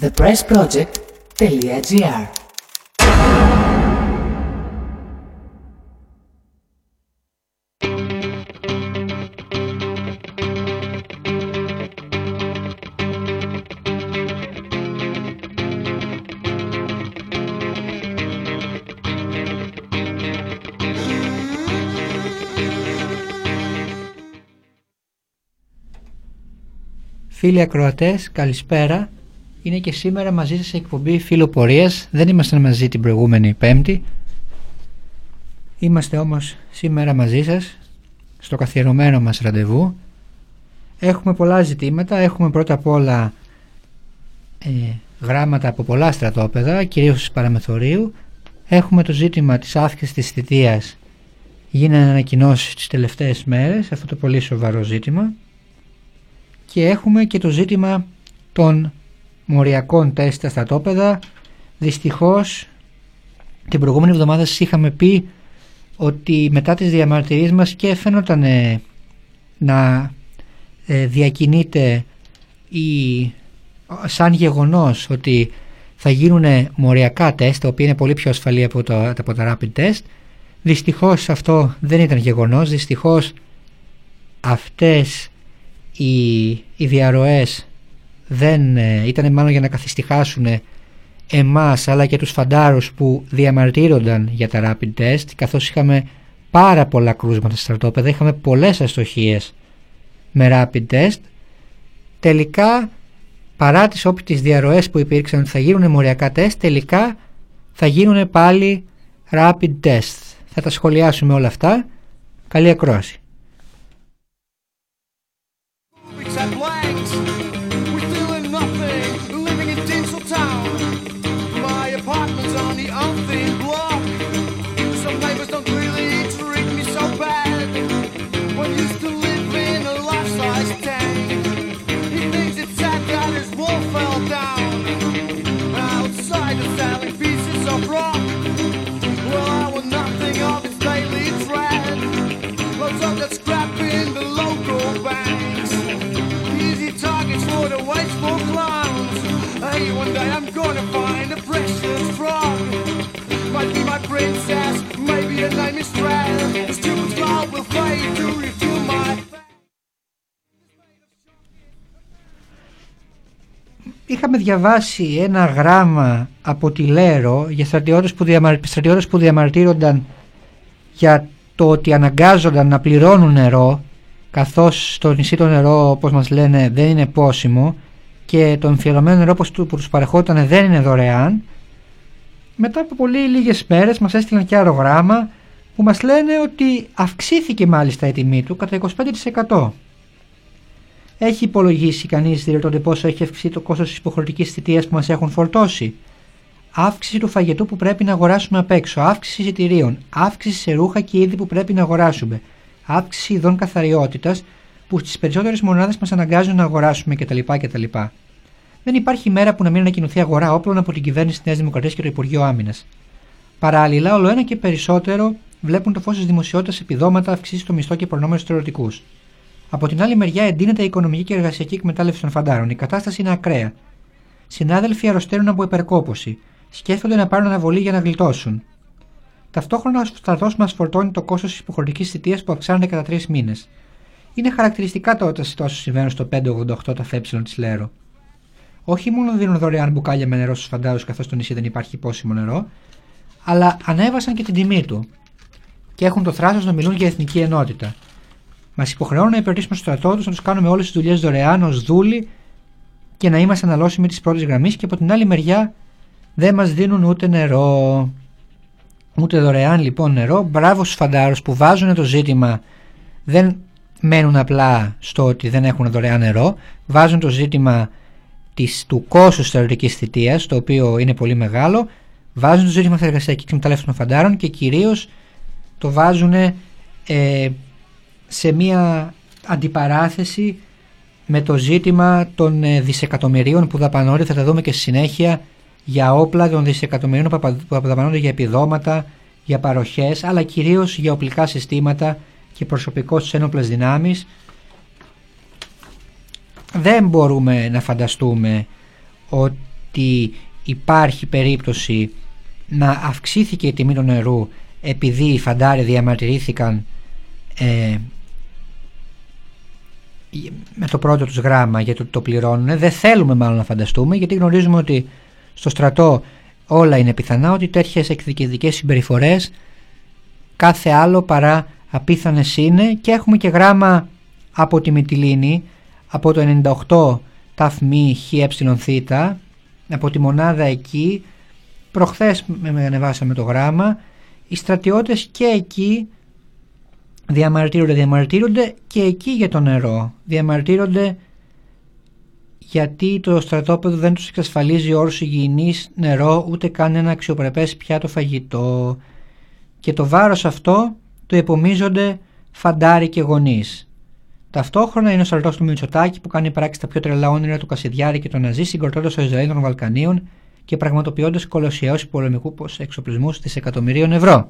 thepressproject.gr Φίλοι ακροατές, καλησπέρα. Είναι και σήμερα μαζί σας η εκπομπή Φιλοπορίας. Δεν ήμασταν μαζί την προηγούμενη Πέμπτη. Είμαστε όμως σήμερα μαζί σας στο καθιερωμένο μας ραντεβού. Έχουμε πολλά ζητήματα. Έχουμε πρώτα απ' όλα ε, γράμματα από πολλά στρατόπεδα, κυρίως της παραμεθορίου. Έχουμε το ζήτημα της αύξησης της θητείας. Γίνανε ανακοινώσεις τις τελευταίες μέρες, αυτό το πολύ σοβαρό ζήτημα και έχουμε και το ζήτημα των μοριακών τεστ στα στρατόπεδα. Δυστυχώς την προηγούμενη εβδομάδα σας είχαμε πει ότι μετά τις διαμαρτυρίες μας και φαίνονταν να ε, διακινείται η, σαν γεγονός ότι θα γίνουν μοριακά τεστ, τα οποία είναι πολύ πιο ασφαλή από, το, από τα rapid test. Δυστυχώς αυτό δεν ήταν γεγονός, δυστυχώς αυτές οι, οι διαρροές δεν ε, ήταν μάλλον για να καθιστυχάσουν εμάς αλλά και τους φαντάρους που διαμαρτύρονταν για τα rapid test καθώς είχαμε πάρα πολλά κρούσματα στα στρατόπεδα, είχαμε πολλές αστοχίες με rapid test. Τελικά παρά τις όποιες διαρροές που υπήρξαν ότι θα γίνουν μοριακά τεστ τελικά θα γίνουν πάλι rapid test. Θα τα σχολιάσουμε όλα αυτά. Καλή ακρόαση Είχαμε διαβάσει ένα γράμμα από τη Λέρο για στρατιώτες που, διαμαρ... στρατιώτες που διαμαρτύρονταν για το ότι αναγκάζονταν να πληρώνουν νερό καθώς στο νησί το νερό όπως μας λένε δεν είναι πόσιμο και το εμφιαλωμένο νερό που τους παρεχόταν δεν είναι δωρεάν. Μετά από πολύ λίγες μέρες μας έστειλαν και άλλο γράμμα που μας λένε ότι αυξήθηκε μάλιστα η τιμή του κατά 25%. Έχει υπολογίσει κανείς δηλαδή πόσο έχει αυξηθεί το κόστος της υποχρεωτικής θητείας που μας έχουν φορτώσει. Αύξηση του φαγητού που πρέπει να αγοράσουμε απ' έξω, αύξηση εισιτηρίων, αύξηση σε ρούχα και είδη που πρέπει να αγοράσουμε, αύξηση ειδών καθαριότητας που στις περισσότερες μονάδες μας αναγκάζουν να αγοράσουμε κτλ. κτλ. Δεν υπάρχει μέρα που να μην ανακοινωθεί αγορά όπλων από την κυβέρνηση της Νέας Δημοκρατίας και το Υπουργείο Άμυνας. Παράλληλα, όλο ένα και περισσότερο βλέπουν το φως της δημοσιότητας επιδόματα, αυξήσεις στο μισθό και προνόμιο στου ερωτικού. Από την άλλη μεριά εντείνεται η οικονομική και εργασιακή εκμετάλλευση των φαντάρων. Η κατάσταση είναι ακραία. Συνάδελφοι αρρωσταίνουν από υπερκόπωση. Σκέφτονται να πάρουν αναβολή για να γλιτώσουν. Ταυτόχρονα ο στρατός μας φορτώνει το κόστος της υποχρεωτικής θητείας που αυξάνεται κατά τρεις μήνες. Είναι χαρακτηριστικά τα όσα συμβαίνουν στο 588 τα ΦΕ της Λέρο όχι μόνο δίνουν δωρεάν μπουκάλια με νερό στους φαντάρους καθώς στο νησί δεν υπάρχει πόσιμο νερό, αλλά ανέβασαν και την τιμή του και έχουν το θράσος να μιλούν για εθνική ενότητα. Μας υποχρεώνουν να υπηρετήσουμε στου στρατό να τους κάνουμε όλες τις δουλειές δωρεάν ως δούλοι και να είμαστε αναλώσιμοι της πρώτης γραμμής και από την άλλη μεριά δεν μας δίνουν ούτε νερό. Ούτε δωρεάν λοιπόν νερό. Μπράβο στους φαντάρους που βάζουν το ζήτημα, δεν μένουν απλά στο ότι δεν έχουν δωρεάν νερό, βάζουν το ζήτημα της, του κόστους τη θεωρητικής θητείας, το οποίο είναι πολύ μεγάλο, βάζουν το ζήτημα τη εργασιακή εκμετάλλευση των φαντάρων και κυρίως το βάζουν ε, σε μία αντιπαράθεση με το ζήτημα των ε, δισεκατομμυρίων που δαπανώνται, θα τα δούμε και στη συνέχεια, για όπλα των δισεκατομμυρίων που δαπανώνται για επιδόματα, για παροχές, αλλά κυρίως για οπλικά συστήματα και προσωπικό στις ένοπλες δυνάμεις, δεν μπορούμε να φανταστούμε ότι ότι υπάρχει περίπτωση να αυξήθηκε η τιμή του νερού επειδή οι φαντάροι διαμαρτυρήθηκαν ε, με το πρώτο τους γράμμα γιατί το, το πληρώνουν δεν θέλουμε μάλλον να φανταστούμε γιατί γνωρίζουμε ότι στο στρατό όλα είναι πιθανά ότι τέτοιες εκδικητικές συμπεριφορές κάθε άλλο παρά απίθανες είναι και έχουμε και γράμμα από τη Μυτιλίνη από το 98 ταφμή χ από τη μονάδα εκεί. Προχθές με ανεβάσαμε το γράμμα. Οι στρατιώτες και εκεί διαμαρτύρονται, διαμαρτύρονται και εκεί για το νερό. Διαμαρτύρονται γιατί το στρατόπεδο δεν τους εξασφαλίζει όρους υγιεινής νερό ούτε καν ένα αξιοπρεπές πιάτο φαγητό. Και το βάρος αυτό το επομίζονται φαντάροι και γονείς. Ταυτόχρονα είναι ο στρατό του Μητσοτάκη που κάνει πράξη τα πιο τρελά όνειρα του Κασιδιάρη και τον Ναζί συγκροτώντας το Ισραήλ των Βαλκανίων και πραγματοποιώντας κολοσιαίου πολεμικούς εξοπλισμούς εκατομμυρίων ευρώ.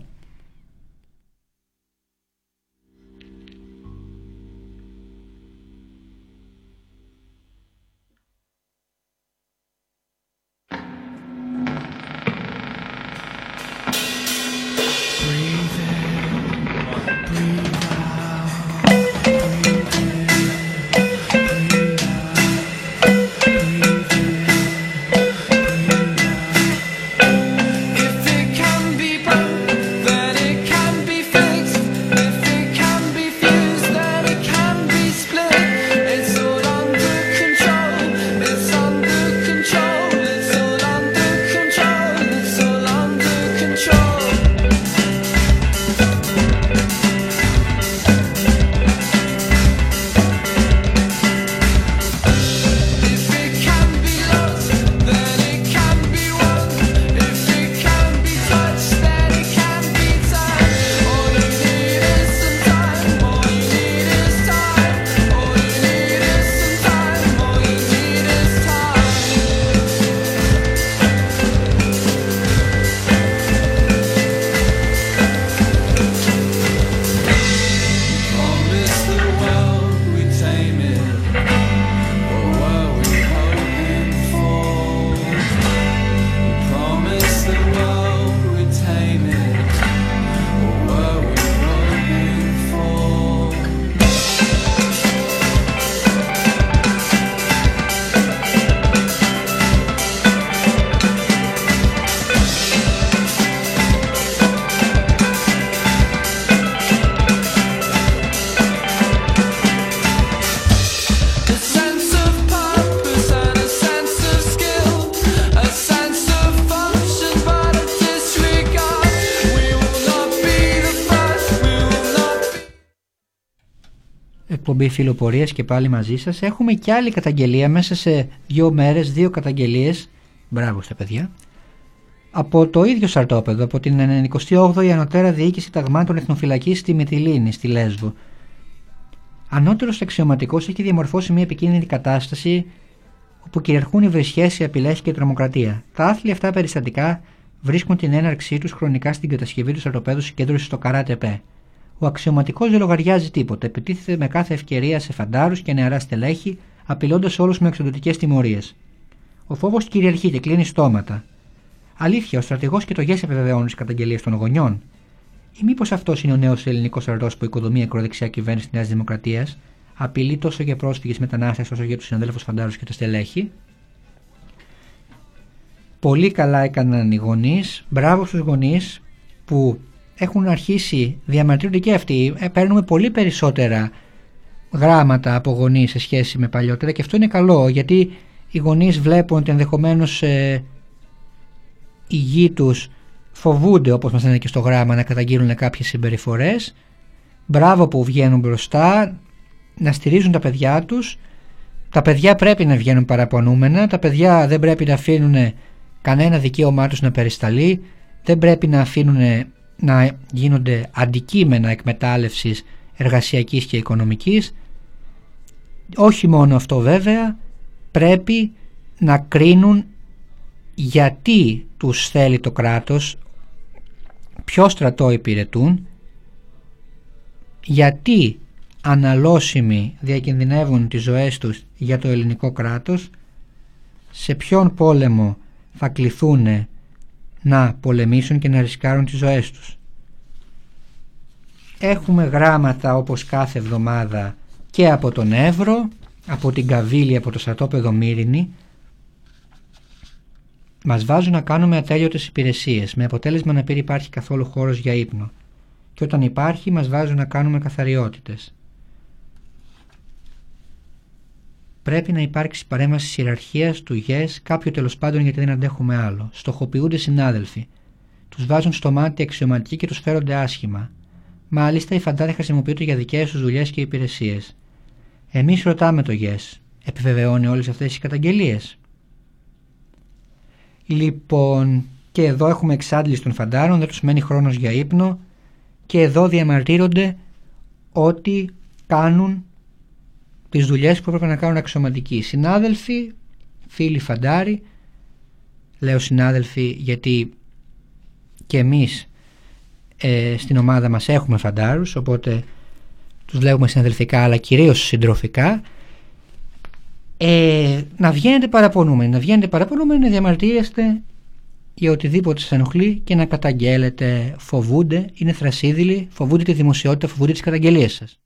Εκπομπή φιλοπορίας και πάλι μαζί σας έχουμε και άλλη καταγγελία μέσα σε δύο μέρες, δύο καταγγελίες μπράβο στα παιδιά από το ίδιο σαρτόπεδο, από την 98η Ανωτέρα Διοίκηση Ταγμάτων Εθνοφυλακής στη Μητυλίνη, στη Λέσβο. Ανώτερος αξιωματικός έχει διαμορφώσει μια επικίνδυνη κατάσταση όπου κυριαρχούν οι βρισχέ, οι απειλές και η τρομοκρατία. Τα άθλια αυτά περιστατικά βρίσκουν την έναρξή τους χρονικά στην κατασκευή του στρατοπέδου συγκέντρωση στο Καράτεπέ. Ο αξιωματικός δεν λογαριάζει τίποτα. Επιτίθεται με κάθε ευκαιρία σε φαντάρους και νεαρά στελέχη, απειλώντας όλους με εξοδοτικέ τιμωρίες. Ο φόβος κυριαρχεί και κλείνει στόματα. Αλήθεια, ο στρατηγός και το ΓΕΣ επιβεβαιώνουν τις καταγγελίες των γονιών. Ή μήπως αυτός είναι ο νέος ελληνικός στρατό που οικοδομεί ακροδεξιά κυβέρνηση της Νέας Δημοκρατίας, απειλεί τόσο για πρόσφυγες μετανάστες όσο για τους συναδέλφους φαντάρους και τα στελέχη; Πολύ καλά έκαναν οι γονείς, μπράβο στους γονείς που έχουν αρχίσει, διαμαρτύρονται και αυτοί, ε, παίρνουμε πολύ περισσότερα γράμματα από γονείς σε σχέση με παλιότερα και αυτό είναι καλό γιατί οι γονείς βλέπουν ότι ενδεχομένως ε, οι γη τους φοβούνται όπως μας λένε και στο γράμμα να καταγγείλουν κάποιες συμπεριφορές. Μπράβο που βγαίνουν μπροστά να στηρίζουν τα παιδιά τους. Τα παιδιά πρέπει να βγαίνουν παραπονούμενα τα παιδιά δεν πρέπει να αφήνουν κανένα δικαίωμά τους να περισταλεί δεν πρέπει να αφήνουν να γίνονται αντικείμενα εκμετάλλευσης εργασιακής και οικονομικής. Όχι μόνο αυτό βέβαια πρέπει να κρίνουν γιατί τους θέλει το κράτος ποιο στρατό υπηρετούν γιατί αναλώσιμοι διακινδυνεύουν τις ζωές τους για το ελληνικό κράτος σε ποιον πόλεμο θα κληθούν να πολεμήσουν και να ρισκάρουν τις ζωές τους. Έχουμε γράμματα όπως κάθε εβδομάδα και από τον Εύρο, από την Καβίλη, από το στρατόπεδο Μύρινη μας βάζουν να κάνουμε ατέλειωτες υπηρεσίες με αποτέλεσμα να πει υπάρχει καθόλου χώρος για ύπνο και όταν υπάρχει μας βάζουν να κάνουμε καθαριότητες. Πρέπει να υπάρξει παρέμβαση ιεραρχίας του ΓΕΣ, κάποιο τέλος πάντων γιατί δεν αντέχουμε άλλο. Στοχοποιούνται συνάδελφοι. Τους βάζουν στο μάτι αξιωματικοί και τους φέρονται άσχημα. Μάλιστα, οι φαντάρε χρησιμοποιούνται για δικές τους δουλειές και υπηρεσίες. Εμείς ρωτάμε το ΓΕΣ. Επιβεβαιώνει όλες αυτές τι καταγγελίες. Λοιπόν, και εδώ έχουμε εξάντληση των φαντάρων, δεν τους μένει χρόνος για ύπνο και εδώ διαμαρτύρονται ότι κάνουν τις δουλειές που έπρεπε να κάνουν αξιωματικοί. Συνάδελφοι, φίλοι φαντάροι, λέω συνάδελφοι γιατί και εμείς ε, στην ομάδα μας έχουμε φαντάρους, οπότε τους λέγουμε συναδελφικά αλλά κυρίως συντροφικά, ε, να βγαίνετε παραπονούμενοι, να βγαίνετε παραπονούμενοι, να διαμαρτύρεστε για οτιδήποτε σας ενοχλεί και να καταγγέλλετε, φοβούνται, είναι θρασίδηλοι, φοβούνται τη δημοσιότητα, φοβούνται τις καταγγελίες σας.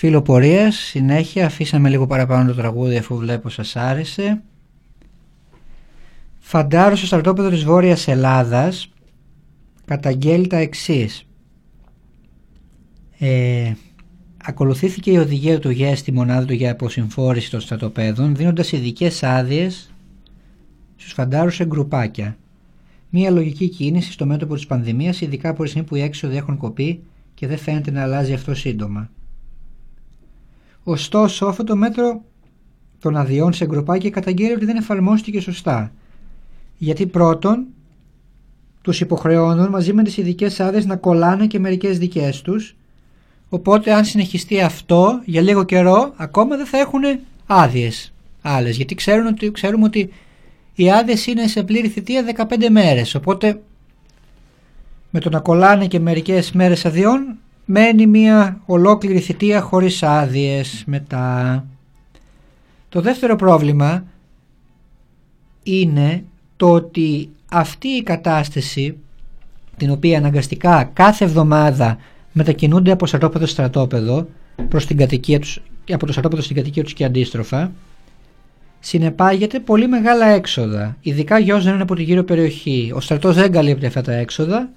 Φιλοπορίας, συνέχεια, αφήσαμε λίγο παραπάνω το τραγούδι αφού βλέπω σας άρεσε. Φαντάρο στο στρατόπεδο της Βόρειας Ελλάδας καταγγέλει τα εξής. Ε, ακολουθήθηκε η οδηγία του ΓΕ στη μονάδα του για αποσυμφόρηση των στρατοπέδων δίνοντας ειδικές άδειες στους φαντάρους σε γκρουπάκια. Μία λογική κίνηση στο μέτωπο της πανδημίας ειδικά από τη στιγμή που οι έξοδοι έχουν κοπεί και δεν φαίνεται να αλλάζει αυτό σύντομα. Ωστόσο αυτό το μέτρο των αδειών σε γκρουπάκια καταγγέλει ότι δεν εφαρμόστηκε σωστά. Γιατί πρώτον τους υποχρεώνουν μαζί με τις ειδικές άδειες να κολλάνε και μερικές δικές τους. Οπότε αν συνεχιστεί αυτό για λίγο καιρό ακόμα δεν θα έχουν άδειες άλλες. Γιατί ξέρουν ότι, ξέρουμε ότι οι άδειες είναι σε πλήρη θητεία 15 μέρες. Οπότε με το να κολλάνε και μερικές μέρες αδειών μένει μια ολόκληρη θητεία χωρίς άδειες μετά. Το δεύτερο πρόβλημα είναι το ότι αυτή η κατάσταση την οποία αναγκαστικά κάθε εβδομάδα μετακινούνται από στρατόπεδο σε στρατόπεδο προς την κατοικία τους, από το στρατόπεδο στην κατοικία τους και αντίστροφα συνεπάγεται πολύ μεγάλα έξοδα, ειδικά για όσους δεν είναι από την γύρω περιοχή. Ο στρατός δεν καλύπτει αυτά τα έξοδα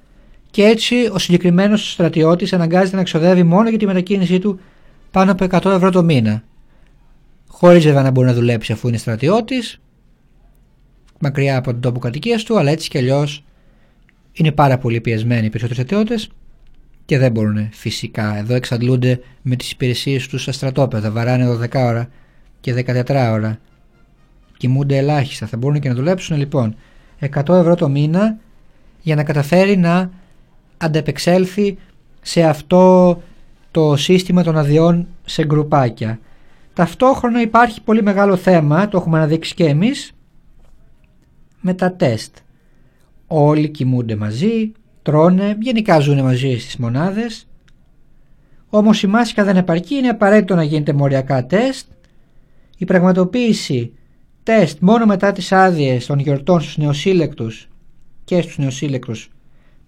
και έτσι ο συγκεκριμένος στρατιώτης αναγκάζεται να εξοδεύει μόνο για τη μετακίνησή του πάνω από 100 ευρώ το μήνα. Χωρίς βέβαια να μπορεί να δουλέψει αφού είναι στρατιώτης, μακριά από τον τόπο κατοικίας του, αλλά έτσι κι αλλιώς είναι πάρα πολύ πιεσμένοι οι περισσότεροι στρατιώτες και δεν μπορούν φυσικά. Εδώ εξαντλούνται με τις υπηρεσίες τους στα στρατόπεδα, βαράνε 12 ώρα και 14 ώρα. Κοιμούνται ελάχιστα, θα μπορούν και να δουλέψουν λοιπόν 100 ευρώ το μήνα για να καταφέρει να αντεπεξέλθει σε αυτό το σύστημα των αδειών σε γκρουπάκια. Ταυτόχρονα υπάρχει πολύ μεγάλο θέμα, το έχουμε αναδείξει και εμείς, με τα τεστ. Όλοι κοιμούνται μαζί, τρώνε, γενικά ζουν μαζί στις μονάδες. Όμως η μάσκα δεν επαρκεί, είναι απαραίτητο να γίνεται μοριακά τεστ. Η πραγματοποίηση τεστ μόνο μετά τις άδειες των γιορτών στους νεοσύλλεκτους και στους νεοσύλλεκτους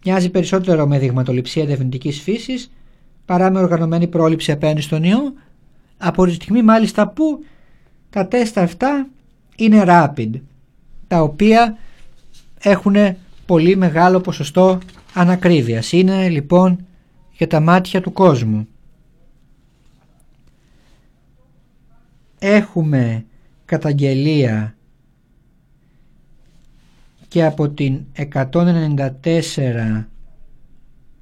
μοιάζει περισσότερο με δειγματοληψία διευθυντική φύσης παρά με οργανωμένη πρόληψη απέναντι στον ιό από τη στιγμή μάλιστα που τα τεστ αυτά είναι rapid τα οποία έχουν πολύ μεγάλο ποσοστό ανακρίβειας. Είναι λοιπόν για τα μάτια του κόσμου. Έχουμε καταγγελία και από την 194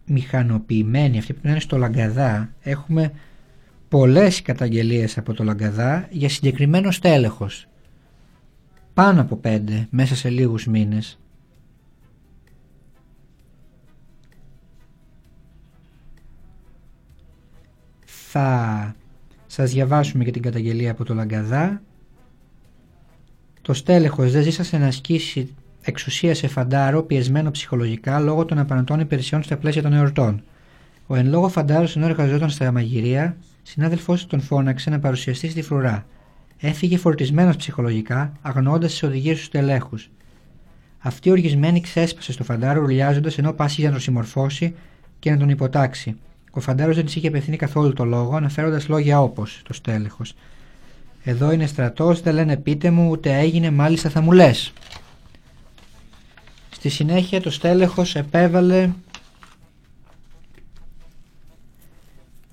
μηχανοποιημένη αυτή που είναι στο Λαγκαδά έχουμε πολλές καταγγελίες από το Λαγκαδά για συγκεκριμένο στέλεχος πάνω από πέντε μέσα σε λίγους μήνες θα σας διαβάσουμε για την καταγγελία από το Λαγκαδά. Το στέλεχος δεν ζήσασε να ασκήσει εξουσία σε φαντάρο πιεσμένο ψυχολογικά λόγω των απανοτών υπηρεσιών στα πλαίσια των εορτών. Ο εν λόγω φαντάρος ενώ εργαζόταν στα μαγειρία, συνάδελφός τον φώναξε να παρουσιαστεί στη φρουρά. Έφυγε φορτισμένος ψυχολογικά, αγνώντα τις οδηγίες του τελέχου. Αυτή οργισμένη ξέσπασε στο φαντάρο ρουλιάζοντα ενώ πάσχει να τον συμμορφώσει και να τον υποτάξει. Ο φαντάρος δεν της είχε απευθύνει καθόλου το λόγο, αναφέροντας λόγια όπως το στέλεχος. Εδώ είναι στρατός, δεν λένε πείτε μου, ούτε έγινε, μάλιστα θα μου λες. Στη συνέχεια το στέλεχος επέβαλε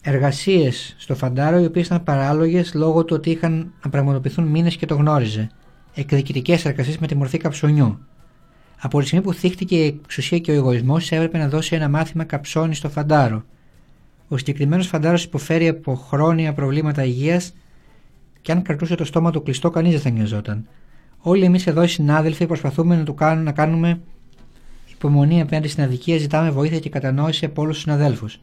εργασίες στο φαντάρο οι οποίες ήταν παράλογες λόγω του ότι είχαν να πραγματοποιηθούν μήνες και το γνώριζε. Εκδικητικές εργασίες με τη μορφή καψονιού. Από τη στιγμή που θύχτηκε η εξουσία και ο εγωισμός έπρεπε να δώσει ένα μάθημα καψόνι στο φαντάρο. Ο συγκεκριμένος φαντάρος υποφέρει από χρόνια προβλήματα υγείας και αν κρατούσε το στόμα του κλειστό, κανείς δεν θα νοιαζόταν. Όλοι εμείς εδώ οι συνάδελφοι προσπαθούμε να, του κάνουμε, να κάνουμε υπομονή απέναντι στην αδικία, ζητάμε βοήθεια και κατανόηση από όλους τους συναδέλφους.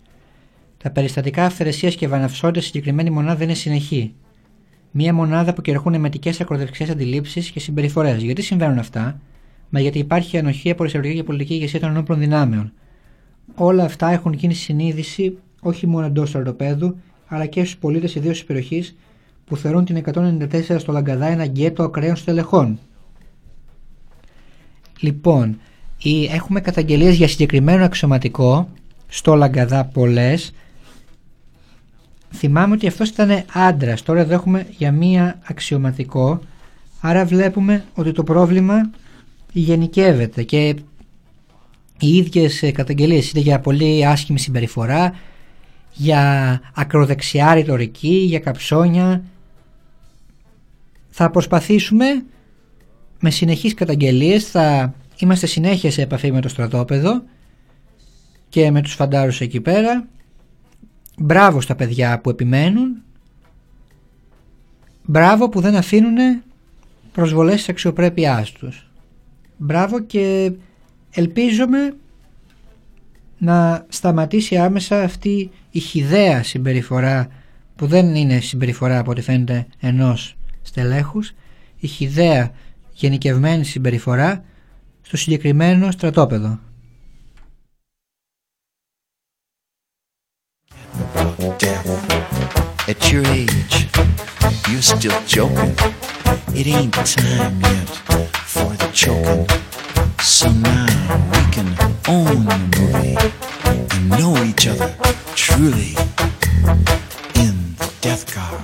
Τα περιστατικά αυθαιρεσίας και βαναυσότητα στη συγκεκριμένη μονάδα είναι συνεχή. Μία μονάδα που κυριαρχούν εμετικέ ακροδεξιές αντιλήψεις και συμπεριφορές. Γιατί συμβαίνουν αυτά, μα γιατί υπάρχει ανοχή από τη και πολιτική ηγεσία των ενόπλων δυνάμεων. Όλα αυτά έχουν γίνει συνείδηση όχι μόνο εντός του αεροπέδου, αλλά και στους πολίτες ιδίως της περιοχής που θεωρούν την 194 στο Λαγκαδά ένα γκέτο ακραίων στελεχών. Λοιπόν, έχουμε καταγγελίες για συγκεκριμένο αξιωματικό στο Λαγκαδά πολλές θυμάμαι ότι αυτός ήταν άντρας. Τώρα εδώ έχουμε για μία αξιωματικό. Άρα βλέπουμε ότι το πρόβλημα γενικεύεται και οι ίδιες ε, καταγγελίες είτε για πολύ άσχημη συμπεριφορά, για ακροδεξιά ρητορική, για καψόνια. Θα προσπαθήσουμε με συνεχείς καταγγελίες, θα είμαστε συνέχεια σε επαφή με το στρατόπεδο και με τους φαντάρους εκεί πέρα. Μπράβο στα παιδιά που επιμένουν. Μπράβο που δεν αφήνουν προσβολές της αξιοπρέπειάς τους. Μπράβο και ελπίζομαι να σταματήσει άμεσα αυτή η χιδαία συμπεριφορά που δεν είναι συμπεριφορά από ό,τι φαίνεται ενός στελέχους η χιδαία γενικευμένη συμπεριφορά στο συγκεκριμένο στρατόπεδο. At your age, you're still joking. It ain't time yet for the choking. So now we can own the movie and know each other truly. In the death car,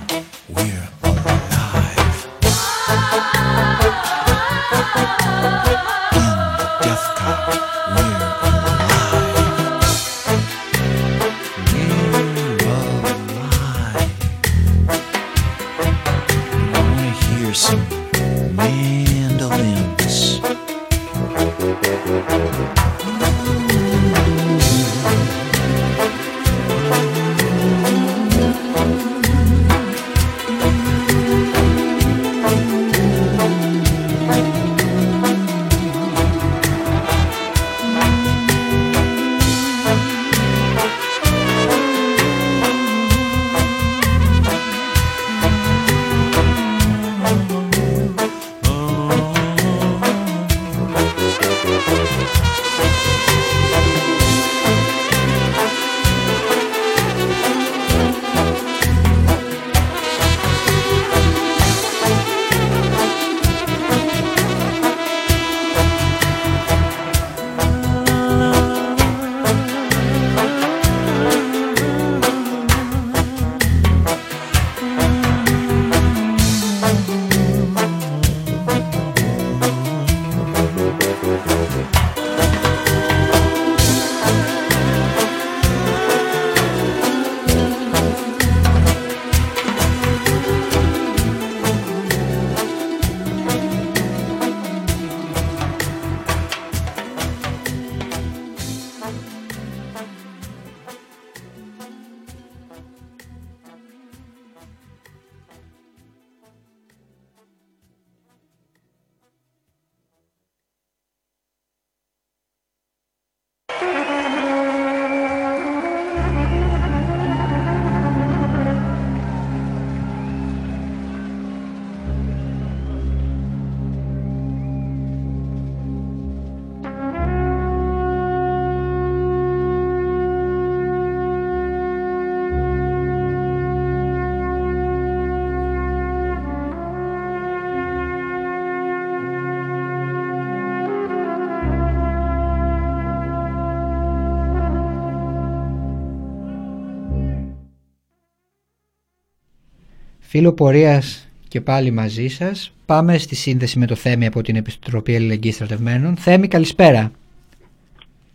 Φίλο πορείας και πάλι μαζί σας. Πάμε στη σύνδεση με το Θέμη από την Επιστροπή Αλληλεγγύης Στρατευμένων. Θέμη, καλησπέρα.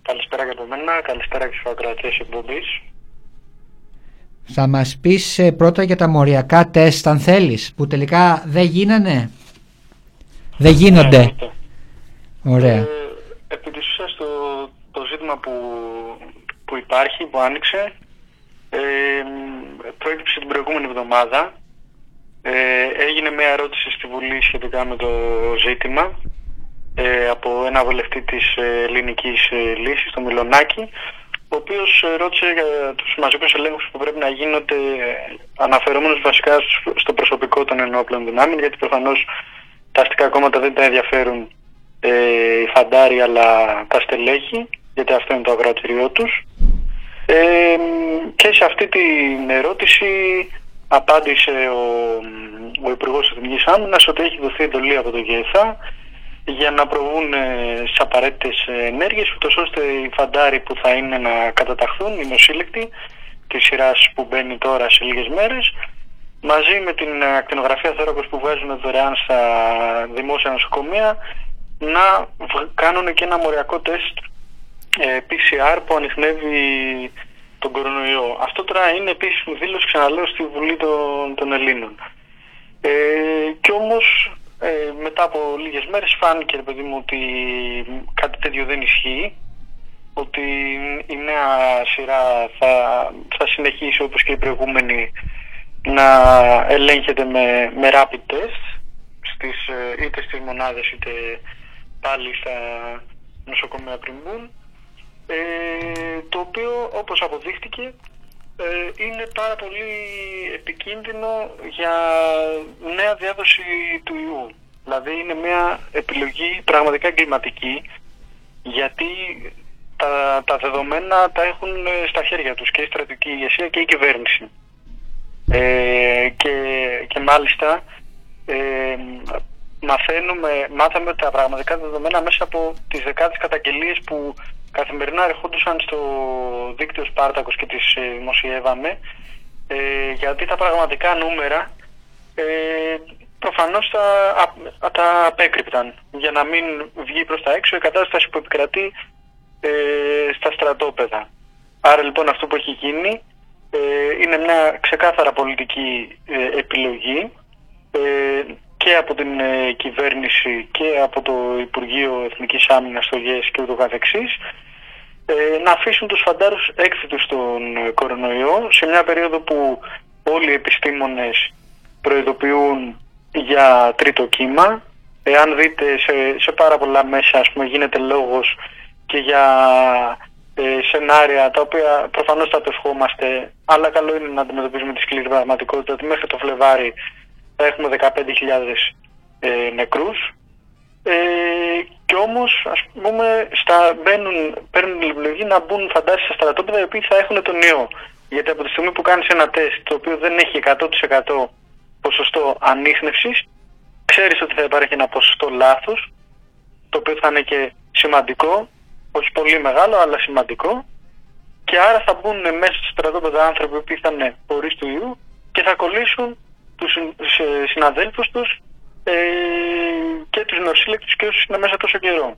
Καλησπέρα και από μένα, καλησπέρα και στους ακροατές εκπομπής. Θα μας πεις ε, πρώτα για τα μοριακά τεστ αν θέλεις, που τελικά δεν γίνανε; Δεν γίνονται. Ναι, εννοείται. Ωραία. Ε, επί της ουσίας το, το ζήτημα που, που υπάρχει, που άνοιξε, ε, προέκυψε την προηγούμενη εβδομάδα. Ε, έγινε μια ερώτηση στη Βουλή σχετικά με το ζήτημα ε, από ένα βουλευτή της ε, ελληνικής ε, λύσης, το Μιλονάκη, ο οποίος ε, ρώτησε για τους μαζικούς ελέγχους που πρέπει να γίνονται ε, αναφερόμενος βασικά στο- στο προσωπικό των ενόπλων δυνάμεων, γιατί προφανώς τα αστικά κόμματα δεν τα ενδιαφέρουν ε, οι φαντάροι αλλά τα στελέχη, γιατί αυτό είναι το αγρατηριό τους. Ε, και σε αυτή την ερώτηση απάντησε ο, ο Υπουργός Εθνικής Άμυνας ότι έχει δοθεί εντολή από τον ΓΕΘΑ για να προβούν ε, στις απαραίτητες ενέργειες ούτως ώστε οι φαντάροι που θα είναι να καταταχθούν, οι νοσήλεκτοι, της σειράς που μπαίνει τώρα σε λίγες μέρες μαζί με την ακτινογραφία θέρακος που βγάζουν δωρεάν στα δημόσια νοσοκομεία να κάνουν και ένα μοριακό τεστ ε, PCR που ανοιχνεύει τον κορονοϊό. Αυτό τώρα είναι επίσημη δήλωση, ξαναλέω, στη Βουλή των, των Ελλήνων. Ε, και όμως ε, μετά από λίγες μέρες φάνηκε ρε παιδί μου ότι κάτι τέτοιο δεν ισχύει ότι η νέα σειρά θα, θα συνεχίσει όπως και η προηγούμενη να ελέγχεται με, με rapid test στις, ε, είτε στις μονάδες είτε πάλι στα νοσοκομεία πριν μπουν ε, το οποίο όπως αποδείχτηκε ε, είναι πάρα πολύ επικίνδυνο για νέα διάδοση του ιού. Δηλαδή είναι μια επιλογή πραγματικά εγκληματική γιατί τα, τα δεδομένα τα έχουν στα χέρια τους και η στρατιωτική ηγεσία και η κυβέρνηση. Ε, και, και μάλιστα ε, μαθαίνουμε, μάθαμε τα πραγματικά δεδομένα μέσα από τις δεκάδες καταγγελίες που καθημερινά ερχόντουσαν στο δίκτυο Σπάρτακος και τις ε, δημοσιεύαμε ε, γιατί τα πραγματικά νούμερα ε, προφανώς τα, α, τα απέκρυπταν για να μην βγει προς τα έξω η κατάσταση που επικρατεί ε, στα στρατόπεδα. Άρα λοιπόν αυτό που έχει γίνει ε, είναι μια ξεκάθαρα πολιτική ε, επιλογή και από την κυβέρνηση και από το Υπουργείο Εθνικής Άμυνας στο ΓΕΣ και ούτω καθεξής να αφήσουν τους φαντάρους έκθετους στον κορονοϊό σε μια περίοδο που όλοι οι επιστήμονες προειδοποιούν για τρίτο κύμα. Εάν δείτε σε, σε πάρα πολλά μέσα ας πούμε, γίνεται λόγος και για ε, σενάρια τα οποία προφανώς θα το ευχόμαστε αλλά καλό είναι να αντιμετωπίζουμε τη σκληρή πραγματικότητα ότι μέχρι το Φλεβάρι θα έχουμε 15.000 ε, νεκρούς. Ε, και όμως ας πούμε στα, μπαίνουν, παίρνουν την επιλογή να μπουν φαντάσεις στα στρατόπεδα οι οποίοι θα έχουν τον ιό γιατί από τη στιγμή που κάνεις ένα τεστ το οποίο δεν έχει 100% ποσοστό ανείχνευσης ξέρεις ότι θα υπάρχει ένα ποσοστό λάθος το οποίο θα είναι και σημαντικό όχι πολύ μεγάλο αλλά σημαντικό. Και άρα θα μπουν μέσα στο στρατόπεδο άνθρωποι που θα είναι χωρίς του ιού και θα κολλήσουν τους συναδέλφους τους ε, και τους νοσήλεκτους και όσους είναι μέσα τόσο καιρό.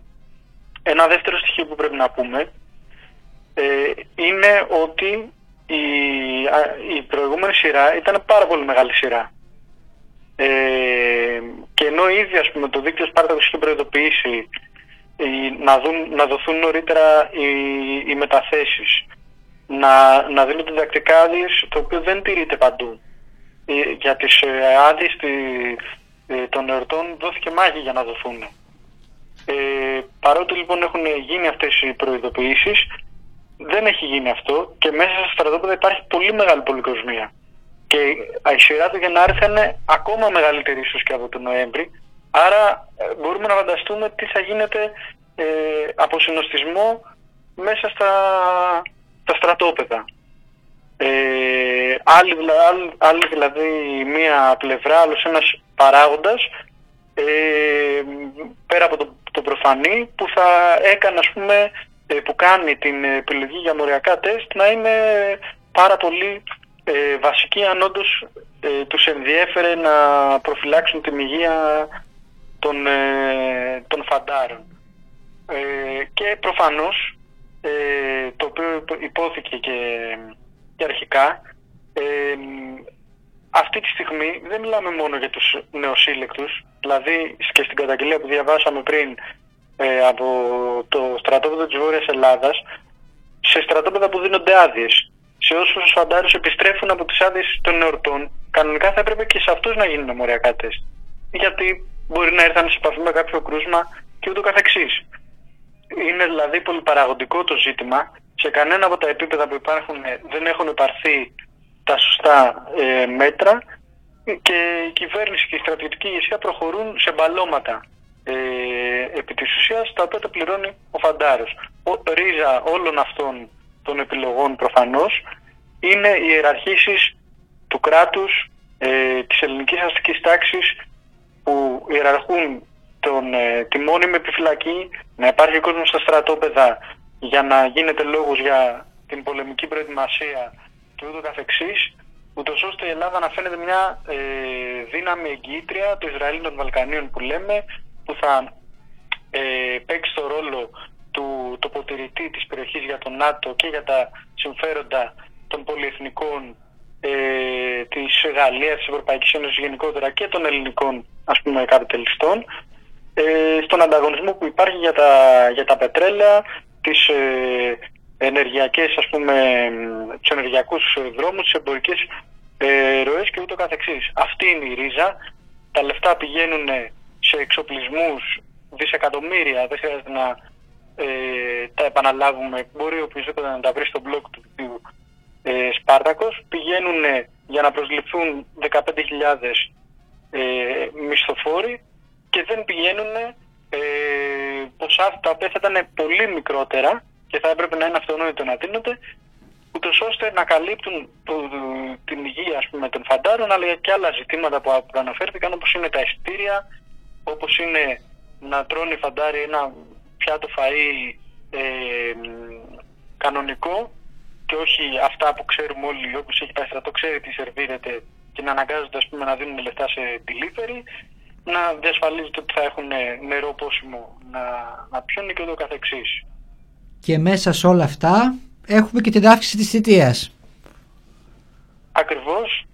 Ένα δεύτερο στοιχείο που πρέπει να πούμε ε, είναι ότι η, η προηγούμενη σειρά ήταν πάρα πολύ μεγάλη σειρά. Ε, και ενώ ήδη ας πούμε, το δίκτυο Σπάρτακος είχε προειδοποιήσει να, δουν, να δοθούν νωρίτερα οι, οι μεταθέσεις, να, να δίνονται διδακτικά άδειες, το οποίο δεν τηρείται παντού. Ε, για τις ε, άδειες ε, των εορτών δόθηκε μάχη για να δοθούν. Ε, παρότι λοιπόν έχουν γίνει αυτές οι προειδοποιήσεις, δεν έχει γίνει αυτό και μέσα στα στρατόπεδα υπάρχει πολύ μεγάλη πολυκοσμία. Και η σειρά του Γενάρη θα είναι ακόμα μεγαλύτερη ίσως και από τον Νοέμβρη, Άρα ε, μπορούμε να φανταστούμε τι θα γίνεται ε, από συνοστισμό μέσα στα, στα στρατόπεδα. Ε, άλλη, άλλη, δηλαδή μία πλευρά, άλλος ένας παράγοντας ε, πέρα από το, το προφανή που θα έκανε ας πούμε ε, που κάνει την επιλογή για μοριακά τεστ να είναι πάρα πολύ ε, βασική αν όντως ε, τους ενδιέφερε να προφυλάξουν την υγεία των, ε, των φαντάρων. Ε, και προφανώς, ε, το οποίο υπόθηκε και, και αρχικά, ε, αυτή τη στιγμή δεν μιλάμε μόνο για τους νεοσύλλεκτους, δηλαδή και στην καταγγελία που διαβάσαμε πριν ε, από το στρατόπεδο της Βόρειας Ελλάδας, σε στρατόπεδα που δίνονται άδειες. Σε όσους φαντάρους επιστρέφουν από τις άδειες των εορτών, κανονικά θα έπρεπε και σε αυτούς να γίνουν μοριακά τεστ. Γιατί μπορεί να έρθαν σε επαφή με κάποιο κρούσμα και ούτω καθεξής. Είναι δηλαδή πολύ παραγωγικό το ζήτημα. Σε κανένα από τα επίπεδα που υπάρχουν ε, δεν έχουν υπαρθεί τα σωστά ε, μέτρα και η κυβέρνηση και η στρατιωτική ηγεσία προχωρούν σε μπαλώματα ε, επί της ουσίας τα οποία τα πληρώνει ο Φαντάρος. Ο, ρίζα όλων αυτών των επιλογών προφανώς είναι οι ιεραρχήσεις του κράτους, ε, της ελληνικής αστικής τάξης που ιεραρχούν τον, ε, τη μόνιμη επιφυλακή, να υπάρχει κόσμος στα στρατόπεδα για να γίνεται λόγος για την πολεμική προετοιμασία και ούτω καθεξής, ούτως ώστε η Ελλάδα να φαίνεται μια ε, δύναμη εγγύητρια του Ισραήλ των Βαλκανίων που λέμε, που θα ε, παίξει το ρόλο του τοποτηρητή της περιοχής για τον ΝΑΤΟ και για τα συμφέροντα των πολυεθνικών ε, της Γαλλίας, της Ευρωπαϊκής Ένωσης γενικότερα και των ελληνικών ας πούμε καπιταλιστών ε, στον ανταγωνισμό που υπάρχει για τα, για τα πετρέλαια, τις ε, ενεργειακές ας πούμε, τους ενεργειακούς δρόμους, τις εμπορικές ε, ροές και ούτω καθεξής. Αυτή είναι η ρίζα. Τα λεφτά πηγαίνουν σε εξοπλισμούς δισεκατομμύρια, δεν χρειάζεται να ε, τα επαναλάβουμε. Μπορεί οποιοδήποτε να τα βρει στο blog του δικτύου ε, Σπάρτακος. Πηγαίνουν για να προσληφθούν 15.000 ε, μισθοφόροι και δεν πηγαίνουν ε, ποσά τα οποία θα ήταν πολύ μικρότερα και θα έπρεπε να είναι αυτονόητο να δίνονται ούτως ώστε να καλύπτουν το, την υγεία ας πούμε, των φαντάρων αλλά και άλλα ζητήματα που, που αναφέρθηκαν όπως είναι τα ειστήρια, όπως είναι να τρώνε οι φαντάροι ένα πιάτο φαΐ ε, κανονικό και όχι αυτά που ξέρουμε όλοι, όπως έχει πάει στρατό, ξέρει τι σερβίρεται και να αναγκάζονται ας πούμε, να δίνουν λεφτά σε delivery, να διασφαλίζεται ότι θα έχουν νερό πόσιμο να, να πιούν και ούτω καθεξής. Και μέσα σε όλα αυτά έχουμε και την αύξηση της θητείας. Ακριβώς.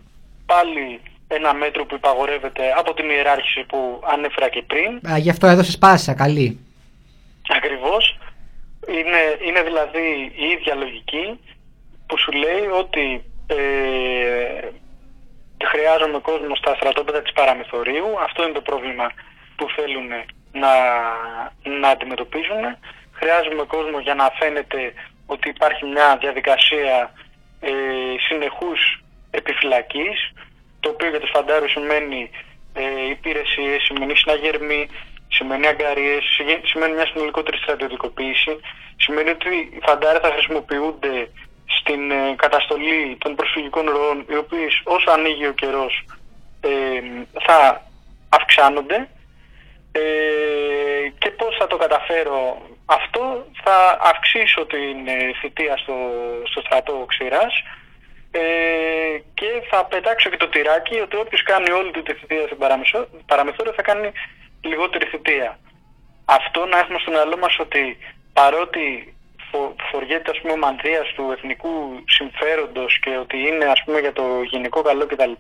Πάλι ένα μέτρο που υπαγορεύεται από την ιεράρχηση που ανέφερα και πριν. Α, γι' αυτό έδωσες πάσα, καλή. Ακριβώς. Είναι, είναι δηλαδή η ίδια λογική που σου λέει ότι ε, χρειάζομαι κόσμο στα στρατόπεδα της παραμεθορίου. Αυτό είναι το πρόβλημα που θέλουν να, να αντιμετωπίζουν. Χρειάζομαι κόσμο για να φαίνεται ότι υπάρχει μια διαδικασία ε, συνεχούς επιφυλακής, το οποίο για τους φαντάρους σημαίνει ε, υπηρεσίες, σημαίνει συναγερμή, σημαίνει αγκαρίες, σημαίνει μια συνολικότερη στρατιωτικοποίηση, σημαίνει ότι οι φαντάροι θα χρησιμοποιούνται στην ε, καταστολή των προσφυγικών ροών, οι οποίες όσο ανοίγει ο καιρός ε, θα αυξάνονται ε, και πώς θα το καταφέρω αυτό, θα αυξήσω την θητεία στο, στο στρατό ξηράς ε, και θα πετάξω και το τυράκι ότι όποιος κάνει όλη τη θητεία στην παραμεθόριο θα κάνει λιγότερη θητεία. Αυτό να έχουμε στο μυαλό μας ότι παρότι φοριέται ας πούμε ο μανδύας του εθνικού συμφέροντος και ότι είναι ας πούμε για το γενικό καλό κτλ.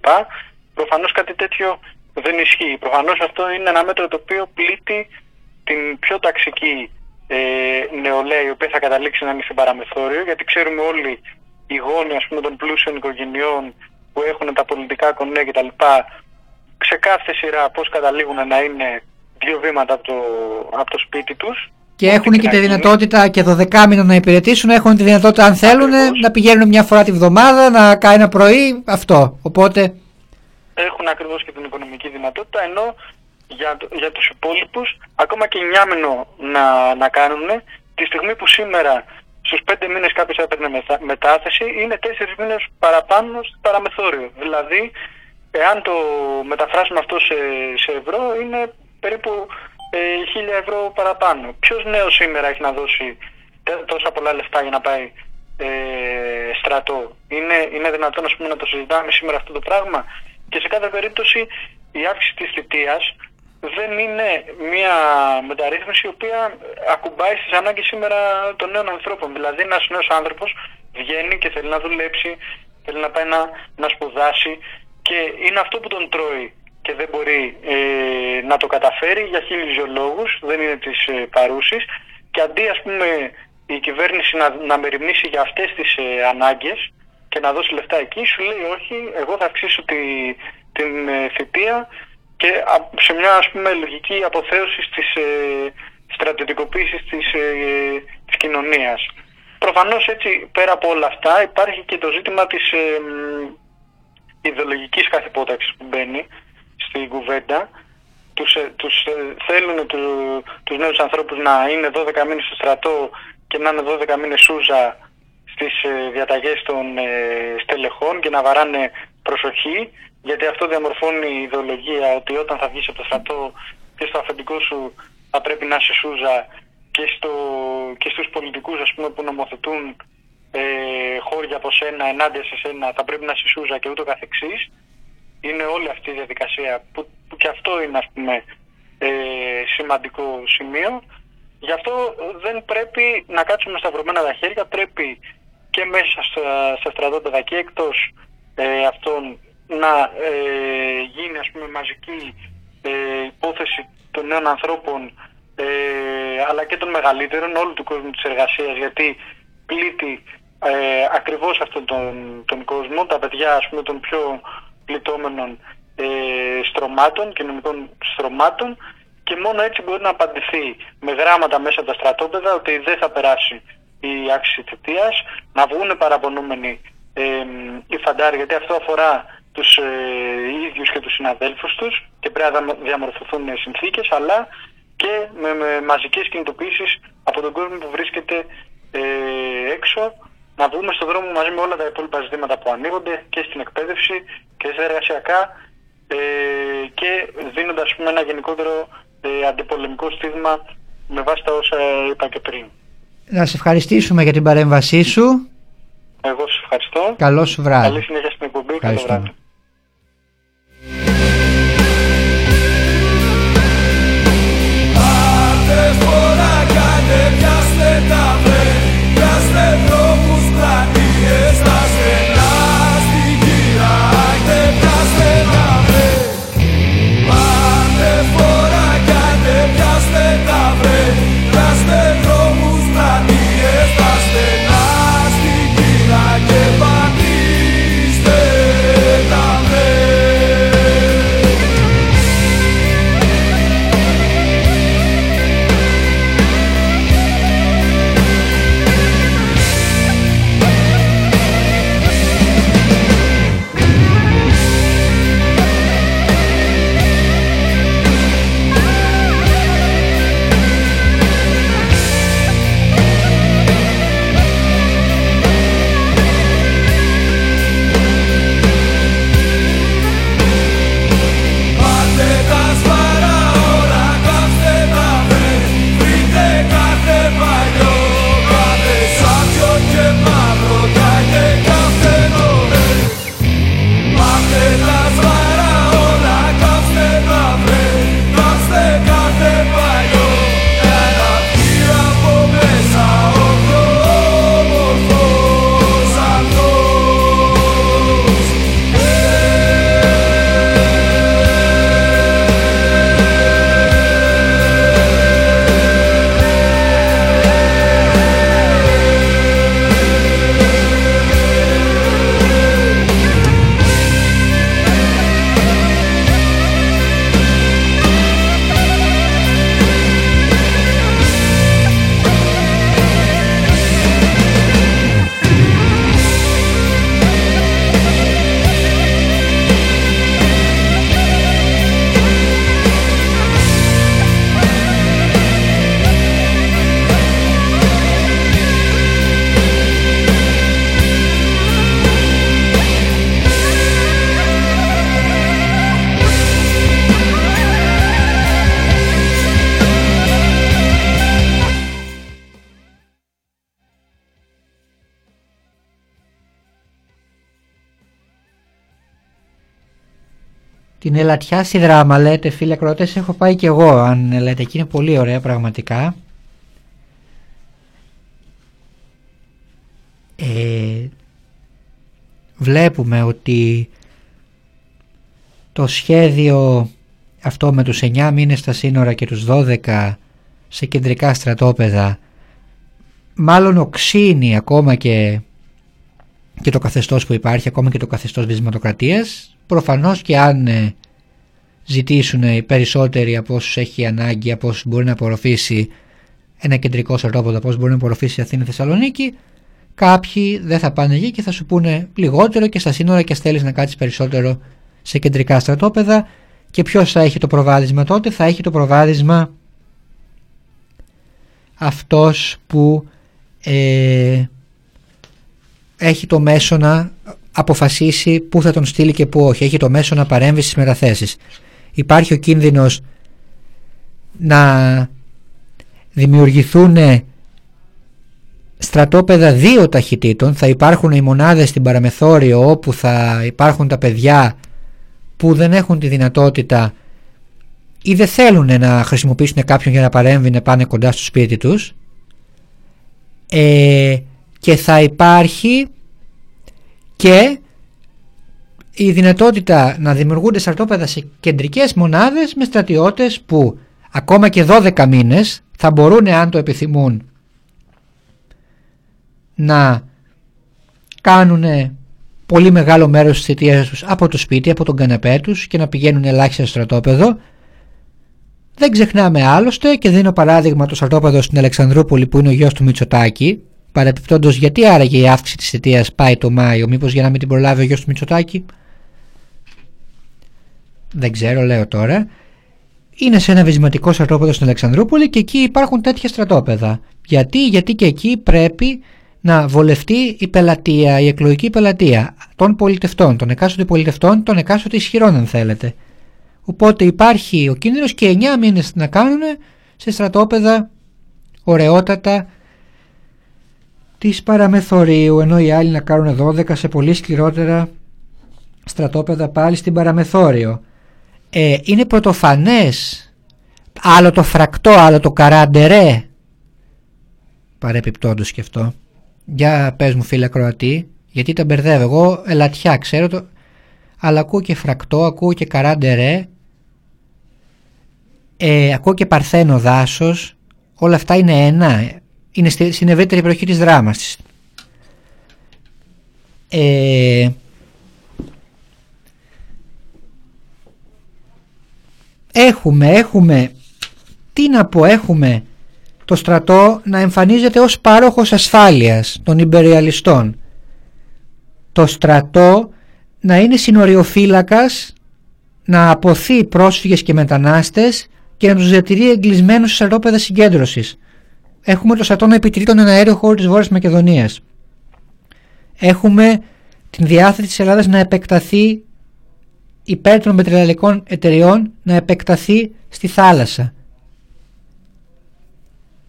Προφανώς κάτι τέτοιο δεν ισχύει. Προφανώς αυτό είναι ένα μέτρο το οποίο πλήττει την πιο ταξική ε, νεολαία η οποία θα καταλήξει να είναι στην παραμεθόριο γιατί ξέρουμε όλοι οι γόνοι ας πούμε των πλούσιων οικογενειών που έχουν τα πολιτικά κονέ κτλ. Σε κάθε σειρά πώς καταλήγουν να είναι δύο βήματα από το, από το σπίτι τους και έχουν και τη δυνατότητα και 12 μήνα να υπηρετήσουν, έχουν τη δυνατότητα αν θέλουν να πηγαίνουν μια φορά τη βδομάδα, να κάνει ένα πρωί, αυτό. Οπότε... Έχουν ακριβώς και την οικονομική δυνατότητα, ενώ για, για τους υπόλοιπους ακόμα και νιάμενο να, να κάνουν, τη στιγμή που σήμερα στους 5 μήνες κάποιος έπαιρνε μετάθεση, είναι 4 μήνες παραπάνω στο παραμεθόριο. Δηλαδή, εάν το μεταφράσουμε αυτό σε, σε ευρώ, είναι περίπου ε, 1000 ευρώ παραπάνω. Ποιος νέος σήμερα έχει να δώσει τόσα πολλά λεφτά για να πάει ε, στρατό; Είναι, είναι δυνατόν ας πούμε, να το συζητάμε σήμερα αυτό το πράγμα; Και σε κάθε περίπτωση η αύξηση της θητείας δεν είναι μια μεταρρύθμιση η οποία ακουμπάει στις ανάγκες σήμερα των νέων ανθρώπων. Δηλαδή ένας νέος άνθρωπος βγαίνει και θέλει να δουλέψει, θέλει να πάει να, να σπουδάσει και είναι αυτό που τον τρώει και δεν μπορεί ε, να το καταφέρει για χίλιους δυο λόγους, δεν είναι της ε, παρούσης και αντί ας πούμε η κυβέρνηση να, να μεριμνήσει για αυτές τις ε, ανάγκες και να δώσει λεφτά εκεί, σου λέει όχι, εγώ θα αυξήσω τη, την ε, θητεία και σε μια ας πούμε λογική αποθέωσης της ε, στρατιωτικοποίησης της, ε, της κοινωνίας. Προφανώς έτσι πέρα από όλα αυτά υπάρχει και το ζήτημα της ε, ιδεολογικής καθυπόταξης που μπαίνει στην κουβέντα. Τους, ε, τους ε, θέλουν του, τους νέους ανθρώπους να είναι 12 μήνες στο στρατό και να είναι 12 μήνες σούζα στις ε, διαταγές των στελεχών και να βαράνε προσοχή γιατί αυτό διαμορφώνει η ιδεολογία ότι όταν θα βγεις από το στρατό και στο αφεντικό σου θα πρέπει να είσαι σούζα και, στο, και στους πολιτικούς ας πούμε, που νομοθετούν ε, χώρια από σένα, ενάντια σε σένα, θα πρέπει να σισούζα και ούτω καθεξής. Είναι όλη αυτή η διαδικασία που, που και αυτό είναι ας πούμε ε, σημαντικό σημείο. Γι' αυτό δεν πρέπει να κάτσουμε σταυρωμένα τα χέρια, πρέπει και μέσα στα, στα στρατόπεδα και εκτός ε, αυτών να ε, γίνει ας πούμε μαζική ε, υπόθεση των νέων ανθρώπων ε, αλλά και των μεγαλύτερων όλου του κόσμου της εργασίας γιατί πλήττει ε, ακριβώς αυτόν τον, τον κόσμο, τα παιδιά ας πούμε των πιο πληττόμενων ε, στρωμάτων, κοινωνικών στρωμάτων και μόνο έτσι μπορεί να απαντηθεί με γράμματα μέσα από τα στρατόπεδα ότι δεν θα περάσει η άξη θητείας, να βγουν παραπονούμενοι ε, οι φαντάροι, γιατί αυτό αφορά τους ε, ίδιους και τους συναδέλφους τους και πρέπει να διαμορφωθούν συνθήκες, αλλά και με, με μαζικές κινητοποιήσεις από τον κόσμο που βρίσκεται ε, έξω να βγούμε στον δρόμο μαζί με όλα τα υπόλοιπα ζητήματα που ανοίγονται και στην εκπαίδευση και στα εργασιακά ε, και δίνοντας πούμε, ένα γενικότερο ε, αντιπολεμικό στίγμα με βάση τα όσα είπα και πριν. Να σε ευχαριστήσουμε για την παρέμβασή σου. Εγώ σας ευχαριστώ. Καλό σου βράδυ. Καλή συνέχεια στην εκπομπή. Καλό βράδυ. Την Ελατιά στη δράμα λέτε φίλοι ακροατές έχω πάει και εγώ αν λέτε εκεί είναι πολύ ωραία πραγματικά. Ε, βλέπουμε ότι το σχέδιο αυτό με τους 9 μήνες στα σύνορα και τους 12 σε κεντρικά στρατόπεδα μάλλον οξύνει ακόμα και, και το καθεστώς που υπάρχει ακόμα και το καθεστώς βυσματοκρατίας Προφανώς και αν ε, ζητήσουν οι περισσότεροι από όσους έχει ανάγκη, από όσους μπορεί να απορροφήσει ένα κεντρικό στρατόπεδο, από όσους μπορεί να απορροφήσει η Αθήνα Θεσσαλονίκη, κάποιοι δεν θα πάνε εκεί και θα σου πούνε λιγότερο και στα σύνορα και στέλνει να κάτσεις περισσότερο σε κεντρικά στρατόπεδα. Και ποιος θα έχει το προβάδισμα τότε, θα έχει το προβάδισμα αυτός που ε, έχει το μέσο να αποφασίσει πού θα τον στείλει και πού όχι. Έχει το μέσο να παρέμβει στις μεταθέσεις. Υπάρχει ο κίνδυνος να δημιουργηθούν στρατόπεδα δύο ταχυτήτων, θα υπάρχουν οι μονάδες στην παραμεθόριο όπου θα υπάρχουν τα παιδιά που δεν έχουν τη δυνατότητα ή δεν θέλουν να χρησιμοποιήσουν κάποιον για να παρέμβει να πάνε κοντά στο σπίτι τους ε, και θα υπάρχει και η δυνατότητα να δημιουργούνται στρατόπεδα σε κεντρικές μονάδες με στρατιώτες που ακόμα και 12 μήνες θα μπορούν αν το επιθυμούν να κάνουν πολύ μεγάλο μέρος της θητείας τους από το σπίτι, από τον καναπέ τους και να πηγαίνουν ελάχιστα στο στρατόπεδο. Δεν ξεχνάμε άλλωστε και δίνω παράδειγμα το στρατόπεδο στην Αλεξανδρούπολη που είναι ο γιος του Μητσοτάκη. Παρεπιπτόντως γιατί άραγε η αύξηση της θητείας πάει το Μάιο, μήπως για να μην την προλάβει ο γιος του Μητσοτάκη; Δεν ξέρω, λέω τώρα. Είναι σε ένα βυσματικό στρατόπεδο στην Αλεξανδρούπολη και εκεί υπάρχουν τέτοια στρατόπεδα. Γιατί, γιατί και εκεί πρέπει να βολευτεί η πελατεία, η εκλογική πελατεία των πολιτευτών, των εκάστοτε πολιτευτών, των εκάστοτε ισχυρών αν θέλετε. Οπότε υπάρχει ο κίνδυνος και 9 μήνες να κάνουν σε στρατόπεδα ωραιότατα της παραμεθορίου ενώ οι άλλοι να κάνουν 12 σε πολύ σκληρότερα στρατόπεδα πάλι στην παραμεθόριο. Ε, είναι πρωτοφανές άλλο το φρακτό, άλλο το καράντερέ παρεπιπτόντως και αυτό. Για πες μου φίλε Κροατή, γιατί τα μπερδεύω. Εγώ ελατιά ξέρω το... Αλλά ακούω και φρακτό, ακούω και καράντερε, ε, ακούω και παρθένο δάσος. Όλα αυτά είναι ένα. Είναι στην ευρύτερη περιοχή της δράμας. Ε, έχουμε, έχουμε, τι να πω, έχουμε το στρατό να εμφανίζεται ως πάροχος ασφάλειας των υπεριαλιστών. Το στρατό να είναι συνοριοφύλακας, να αποθεί πρόσφυγες και μετανάστες και να τους διατηρεί εγκλεισμένους σε στρατόπεδα συγκέντρωσης. Έχουμε το στρατό να επιτηρεί τον αέριο χώρο της Βόρειας Μακεδονίας. Έχουμε την διάθεση της Ελλάδας να επεκταθεί υπέρ των πετρελαϊκών εταιριών να επεκταθεί στη θάλασσα.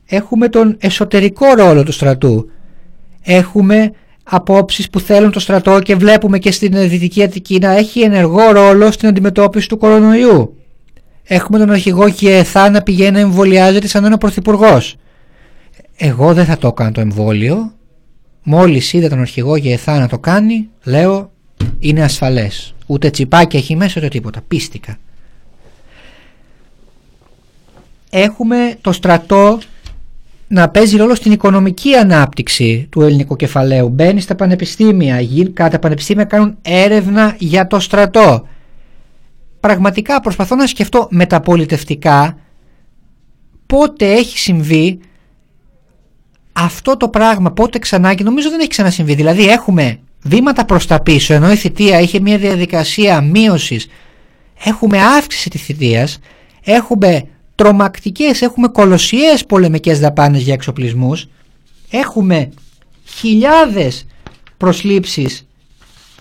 Έχουμε τον εσωτερικό ρόλο του στρατού. Έχουμε απόψεις που θέλουν το στρατό και βλέπουμε και στην Δυτική Αττική να έχει ενεργό ρόλο στην αντιμετώπιση του κορονοϊού. Έχουμε τον αρχηγό ΓΕΘΑ να πηγαίνει να εμβολιάζεται σαν ένα πρωθυπουργός. Εγώ δεν θα το έκανα το εμβόλιο. Μόλις είδα τον αρχηγό ΓΕΘΑ να το κάνει, λέω είναι ασφαλές. Ούτε τσιπάκι έχει μέσα ούτε τίποτα. Πίστηκα. Έχουμε το στρατό να παίζει ρόλο στην οικονομική ανάπτυξη του ελληνικού κεφαλαίου. Μπαίνει στα πανεπιστήμια, κατά πανεπιστήμια κάνουν έρευνα για το στρατό. Πραγματικά προσπαθώ να σκεφτώ μεταπολιτευτικά πότε έχει συμβεί αυτό το πράγμα, πότε ξανά και νομίζω δεν έχει ξανασυμβεί. Δηλαδή έχουμε βήματα προς τα πίσω ενώ η θητεία είχε μια διαδικασία μείωσης έχουμε αύξηση της θητείας έχουμε τρομακτικές, έχουμε κολοσιαίες πολεμικές δαπάνες για εξοπλισμούς, έχουμε χιλιάδες προσλήψεις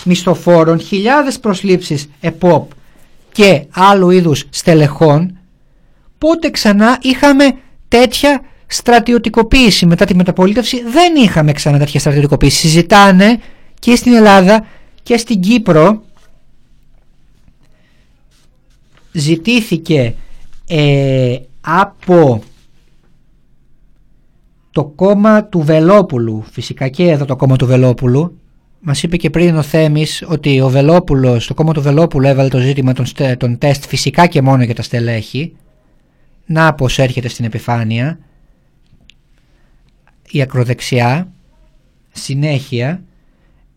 μισθοφόρων, χιλιάδες προσλήψεις ΕΠΟΠ και άλλου είδους στελεχών, πότε ξανά είχαμε τέτοια στρατιωτικοποίηση μετά τη μεταπολίτευση, δεν είχαμε ξανά τέτοια στρατιωτικοποίηση. Συζητάνε και στην Ελλάδα και στην Κύπρο ζητήθηκε ε, από το κόμμα του Βελόπουλου, φυσικά και εδώ το κόμμα του Βελόπουλου, μας είπε και πριν ο Θέμης ότι ο Βελόπουλος, το κόμμα του Βελόπουλου έβαλε το ζήτημα των, των τεστ φυσικά και μόνο για τα στελέχη. Να πως έρχεται στην επιφάνεια. Η ακροδεξιά, συνέχεια,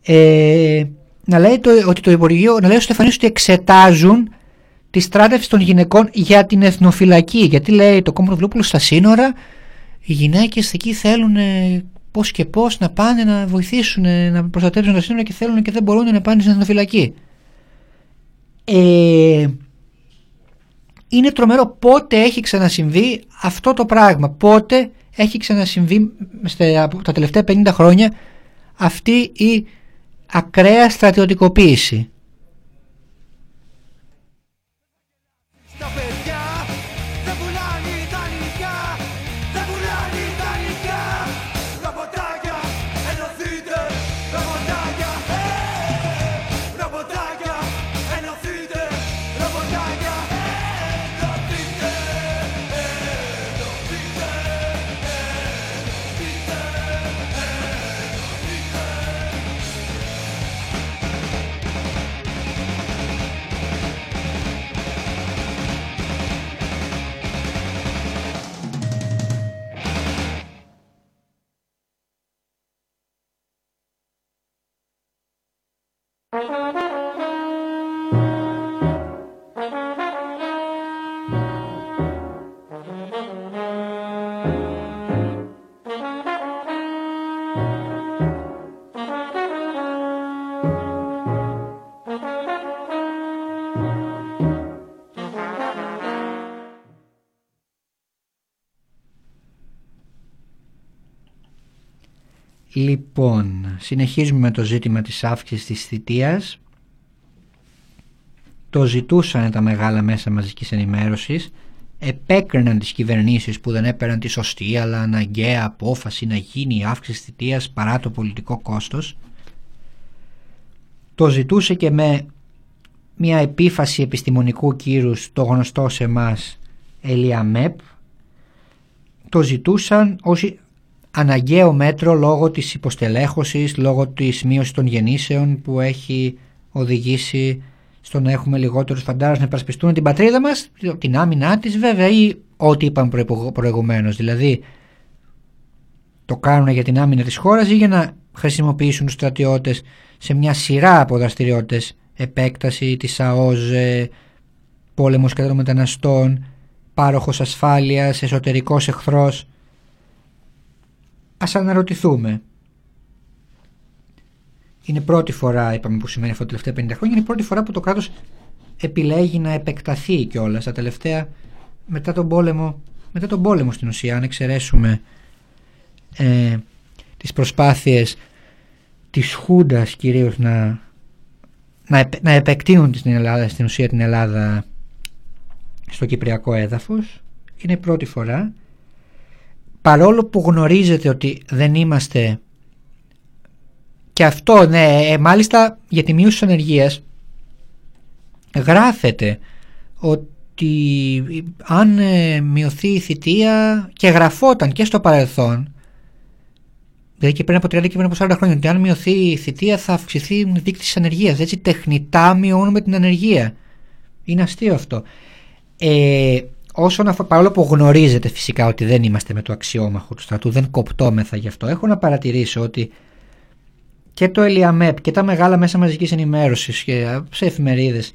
ε, να λέει το, ότι το Υπουργείο, να λέει ο Στεφανής ότι εξετάζουν τη στράτευση των γυναικών για την εθνοφυλακή. Γιατί λέει το κόμμα του στα σύνορα οι γυναίκες εκεί θέλουν ε, πώς και πώς να πάνε να βοηθήσουν να προστατεύσουν τα σύνορα και θέλουν και δεν μπορούν να πάνε στην εθνοφυλακή. Ε, είναι τρομερό πότε έχει ξανασυμβεί αυτό το πράγμα; Πότε έχει ξανασυμβεί από τα τελευταία 50 χρόνια αυτή η ακραία στρατιωτικοποίηση. Λοιπόν, συνεχίζουμε με το ζήτημα της αύξησης της θητείας. Το ζητούσαν τα μεγάλα μέσα μαζικής ενημέρωσης. Επέκριναν τις κυβερνήσεις που δεν έπαιρναν τη σωστή αλλά αναγκαία απόφαση να γίνει η αύξηση της θητείας παρά το πολιτικό κόστος. Το ζητούσε και με μια επίφαση επιστημονικού κύρους το γνωστό σε εμάς Ελιαμέπ. Το ζητούσαν ως αναγκαίο μέτρο λόγω της υποστελέχωσης, λόγω της μείωσης των γεννήσεων που έχει οδηγήσει στο να έχουμε λιγότερους φαντάρους να υπερασπιστούν την πατρίδα μας, την άμυνά της βέβαια ή ό,τι είπαμε προηγουμένως. Δηλαδή το κάνουν για την άμυνα της χώρας ή για να χρησιμοποιήσουν τους στρατιώτες σε μια σειρά από δραστηριότητες επέκταση της ΑΟΖ, πόλεμος κατά των μεταναστών, πάροχος ασφάλειας, εσωτερικός εχθρός Ας αναρωτηθούμε. Είναι πρώτη φορά, είπαμε που σημαίνει αυτό τα τελευταία 50 χρόνια, είναι η πρώτη φορά που το κράτος επιλέγει να επεκταθεί κιόλας τα τελευταία μετά τον πόλεμο, μετά τον πόλεμο στην ουσία, αν εξαιρέσουμε ε, τις προσπάθειες της Χούντας κυρίως να, να, να επεκτείνουν στην, Ελλάδα, στην ουσία την Ελλάδα στο κυπριακό έδαφος είναι η πρώτη φορά παρόλο που γνωρίζετε ότι δεν είμαστε και αυτό ναι ε, μάλιστα για τη μείωση της ανεργίας γράφεται ότι αν ε, μειωθεί η θητεία και γραφόταν και στο παρελθόν δηλαδή και πριν από 30 και πριν από 40 χρόνια ότι αν μειωθεί η θητεία θα αυξηθεί η δείκτης της ανεργίας. Έτσι τεχνητά μειώνουμε την ανεργία. Είναι αστείο αυτό. Ε, όσον αφορά, παρόλο που γνωρίζετε φυσικά ότι δεν είμαστε με το αξιόμαχο του στρατού, δεν κοπτόμεθα γι' αυτό, έχω να παρατηρήσω ότι και το ΕΛΙΑΜΕΠ και τα μεγάλα μέσα μαζικής ενημέρωσης και σε εφημερίδες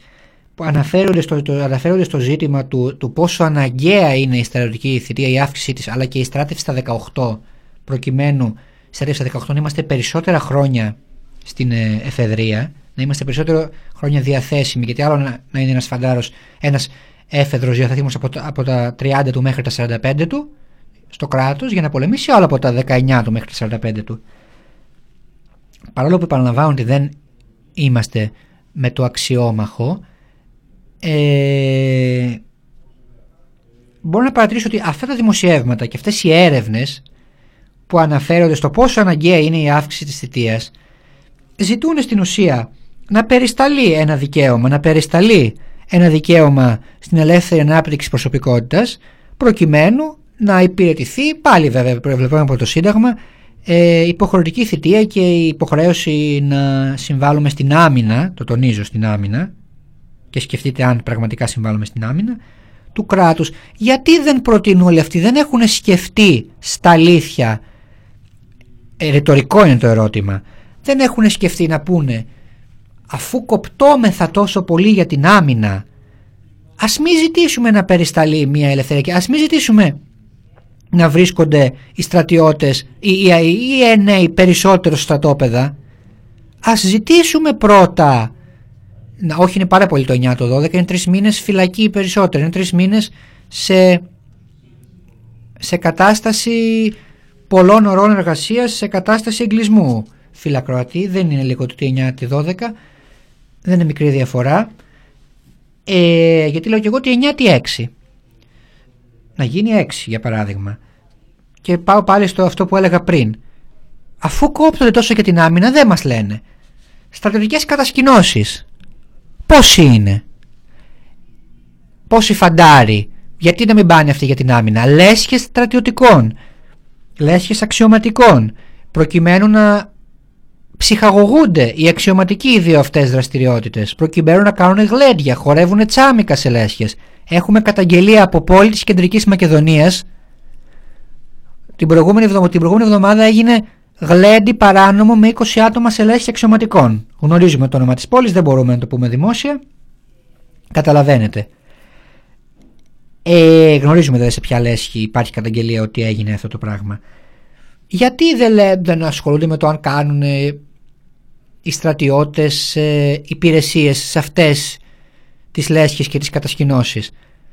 που αναφέρονται στο, το, αναφέρονται στο ζήτημα του, του πόσο αναγκαία είναι η στρατιωτική θητεία, η αύξησή της, αλλά και η στράτευση στα 18, προκειμένου στράτευση στα 18 να είμαστε περισσότερα χρόνια στην ε, εφεδρεία, να είμαστε περισσότερο χρόνια διαθέσιμοι, γιατί άλλο να, να είναι ένας φαντάρος, ένας έφεδρος διαθέτημος από, τα, από τα 30 του μέχρι τα 45 του στο κράτος για να πολεμήσει άλλο από τα 19 του μέχρι τα 45 του. Παρόλο που επαναλαμβάνω ότι δεν είμαστε με το αξιόμαχο ε, μπορώ να παρατηρήσω ότι αυτά τα δημοσιεύματα και αυτές οι έρευνες που αναφέρονται στο πόσο αναγκαία είναι η αύξηση της θητείας ζητούν στην ουσία να περισταλεί ένα δικαίωμα, να περισταλεί ένα δικαίωμα στην ελεύθερη ανάπτυξη προσωπικότητας προκειμένου να υπηρετηθεί πάλι βέβαια προβλεπόμενο από το Σύνταγμα ε, υποχρεωτική θητεία και η υποχρέωση να συμβάλλουμε στην άμυνα, το τονίζω στην άμυνα και σκεφτείτε αν πραγματικά συμβάλλουμε στην άμυνα του κράτους. Γιατί δεν προτείνουν όλοι αυτοί, δεν έχουν σκεφτεί στα αλήθεια, ε, ρητορικό είναι το ερώτημα, δεν έχουν σκεφτεί να πούνε αφού κοπτόμεθα τόσο πολύ για την άμυνα ας μην ζητήσουμε να περισταλεί μια ελευθερία ας μην ζητήσουμε να βρίσκονται οι στρατιώτες ή οι, οι, οι περισσότερο στρατόπεδα. Ας ζητήσουμε πρώτα να, όχι είναι πάρα πολύ το 9 το 12 είναι τρεις μήνες φυλακή ή περισσότερο είναι τρεις μήνες σε, σε κατάσταση πολλών ωρών εργασίας σε κατάσταση εγκλισμού. Φυλακροατή δεν είναι λίγο το 9 τη 12 δεν είναι μικρή διαφορά. Ε, γιατί λέω και εγώ ότι 9 τι 6. Να γίνει 6 για παράδειγμα. Και πάω πάλι στο αυτό που έλεγα πριν. Αφού κόπτονται τόσο για την άμυνα δεν μας λένε. Στρατιωτικές κατασκηνώσεις. Πόσοι είναι; Πόσοι φαντάροι; Γιατί να μην πάνε αυτοί για την άμυνα; Λέσχες στρατιωτικών. Λέσχες αξιωματικών. Προκειμένου να ψυχαγωγούνται οι αξιωματικοί οι δύο αυτές δραστηριότητες, προκειμένου να κάνουν γλέντια, χορεύουν τσάμικα σε λέσχες. Έχουμε καταγγελία από πόλη της κεντρικής Μακεδονίας. Την προηγούμενη, εβδομάδα, την προηγούμενη εβδομάδα έγινε γλέντι παράνομο με 20 άτομα σε λέσχε αξιωματικών. Γνωρίζουμε το όνομα της πόλης, δεν μπορούμε να το πούμε δημόσια. Καταλαβαίνετε. Ε, γνωρίζουμε δηλαδή σε ποια λέσχη υπάρχει καταγγελία ότι έγινε αυτό το πράγμα. Γιατί δεν, δεν ασχολούνται με το αν κάνουν οι στρατιώτες ε, υπηρεσίες σε αυτές τις λέσχες και τις κατασκηνώσεις.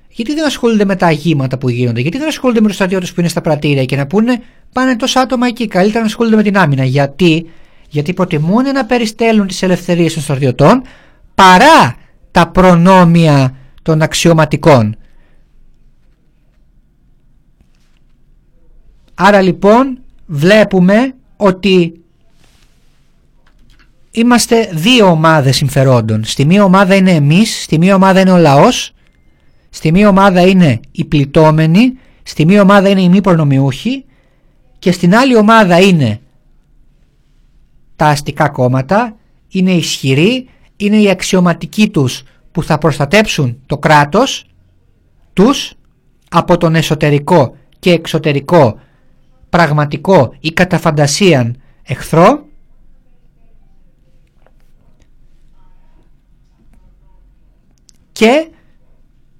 γιατί δεν ασχολούνται με τα αγήματα που γίνονται, γιατί δεν ασχολούνται με τους στρατιώτες που είναι στα πρατήρια και να πούνε πάνε τόσα άτομα εκεί. Καλύτερα να ασχολούνται με την άμυνα. Γιατί, γιατί προτιμούν να περιστέλουν τις ελευθερίες των στρατιωτών παρά τα προνόμια των αξιωματικών. Άρα λοιπόν βλέπουμε ότι είμαστε δύο ομάδες συμφερόντων. Στη μία ομάδα είναι εμείς, στη μία ομάδα είναι ο λαός, στη μία ομάδα είναι οι πληττόμενοι, στη μία ομάδα είναι οι μη προνομιούχοι και στην άλλη ομάδα είναι τα αστικά κόμματα, είναι ισχυροί, είναι οι αξιωματικοί τους που θα προστατέψουν το κράτος τους από τον εσωτερικό και εξωτερικό πραγματικό ή κατά φαντασίαν εχθρό και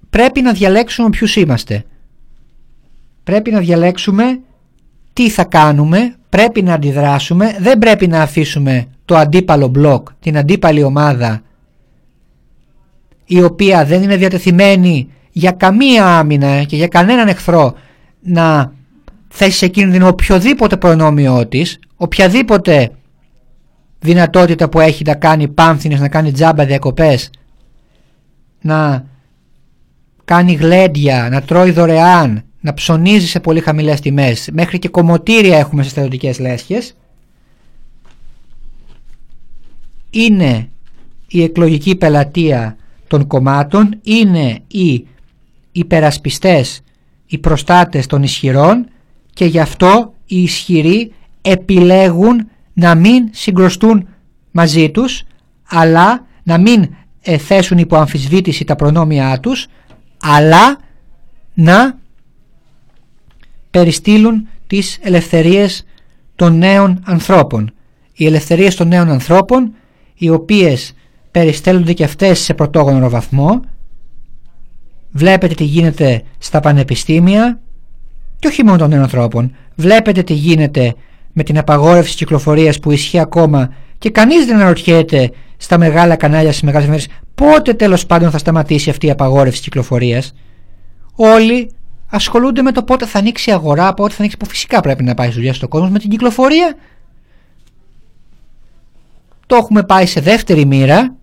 πρέπει να διαλέξουμε ποιους είμαστε. Πρέπει να διαλέξουμε τι θα κάνουμε, πρέπει να αντιδράσουμε, δεν πρέπει να αφήσουμε το αντίπαλο μπλοκ, την αντίπαλη ομάδα η οποία δεν είναι διατεθειμένη για καμία άμυνα και για κανέναν εχθρό να θέσει σε κίνδυνο οποιοδήποτε προνόμιό της, οποιαδήποτε δυνατότητα που έχει να κάνει πάμφθινες, να κάνει τζάμπα διακοπές, να κάνει γλέντια, να τρώει δωρεάν, να ψωνίζει σε πολύ χαμηλές τιμές, μέχρι και κομμωτήρια έχουμε σε στρατιωτικές λέσχες, είναι η εκλογική πελατεία των κομμάτων, είναι οι υπερασπιστές, οι προστάτες των ισχυρών και γι' αυτό οι ισχυροί επιλέγουν να μην συγκροστούν μαζί τους αλλά να μην ε, θέσουν υπό αμφισβήτηση τα προνόμια τους αλλά να περιστήλουν τις ελευθερίες των νέων ανθρώπων. Οι ελευθερίες των νέων ανθρώπων οι οποίες περιστέλλονται και αυτές σε πρωτόγονο βαθμό βλέπετε τι γίνεται στα πανεπιστήμια και όχι μόνο των νέων ανθρώπων. Βλέπετε τι γίνεται με την απαγόρευση κυκλοφορίας που ισχύει ακόμα και κανείς δεν αναρωτιέται στα μεγάλα κανάλια στις μεγάλες μέρες πότε τέλος πάντων θα σταματήσει αυτή η απαγόρευση κυκλοφορίας. Όλοι ασχολούνται με το πότε θα ανοίξει η αγορά, πότε θα ανοίξει που φυσικά πρέπει να πάει δουλειά στον κόσμο με την κυκλοφορία. Το έχουμε πάει σε δεύτερη μοίρα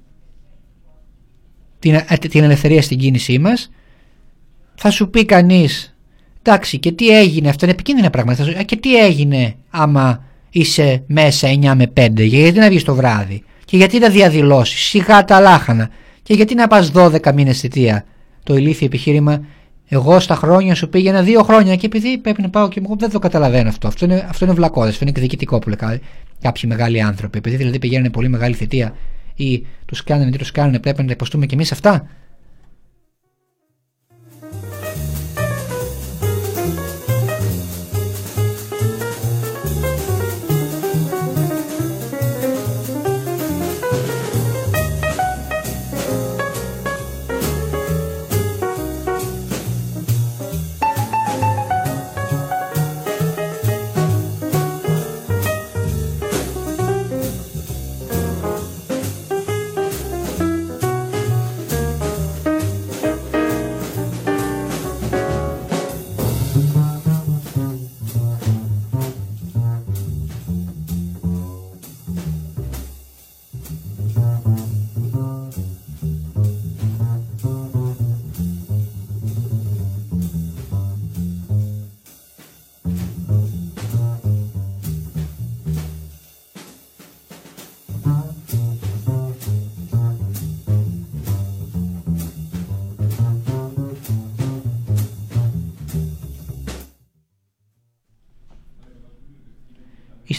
την, ε, την ελευθερία στην κίνησή μας. Θα σου πει κανείς Εντάξει, και τι έγινε, αυτό είναι επικίνδυνα πράγματα. Και τι έγινε άμα είσαι μέσα 9 με 5, γιατί να βγεις το βράδυ, και γιατί να διαδηλώσεις, σιγά τα λάχανα, και γιατί να πας 12 μήνες θητεία; Το ηλίθιο επιχείρημα, εγώ στα χρόνια σου πήγαινα δύο χρόνια και επειδή πρέπει να πάω και εγώ δεν το καταλαβαίνω αυτό. Αυτό είναι, αυτό είναι βλακώδες, αυτό είναι εκδικητικό που λέει κάποιοι μεγάλοι άνθρωποι. Επειδή δηλαδή πηγαίνουν πολύ μεγάλη θητεία ή τους κάνουν τι τους κάνουν, πρέπει να τα υποστούμε κι εμείς αυτά.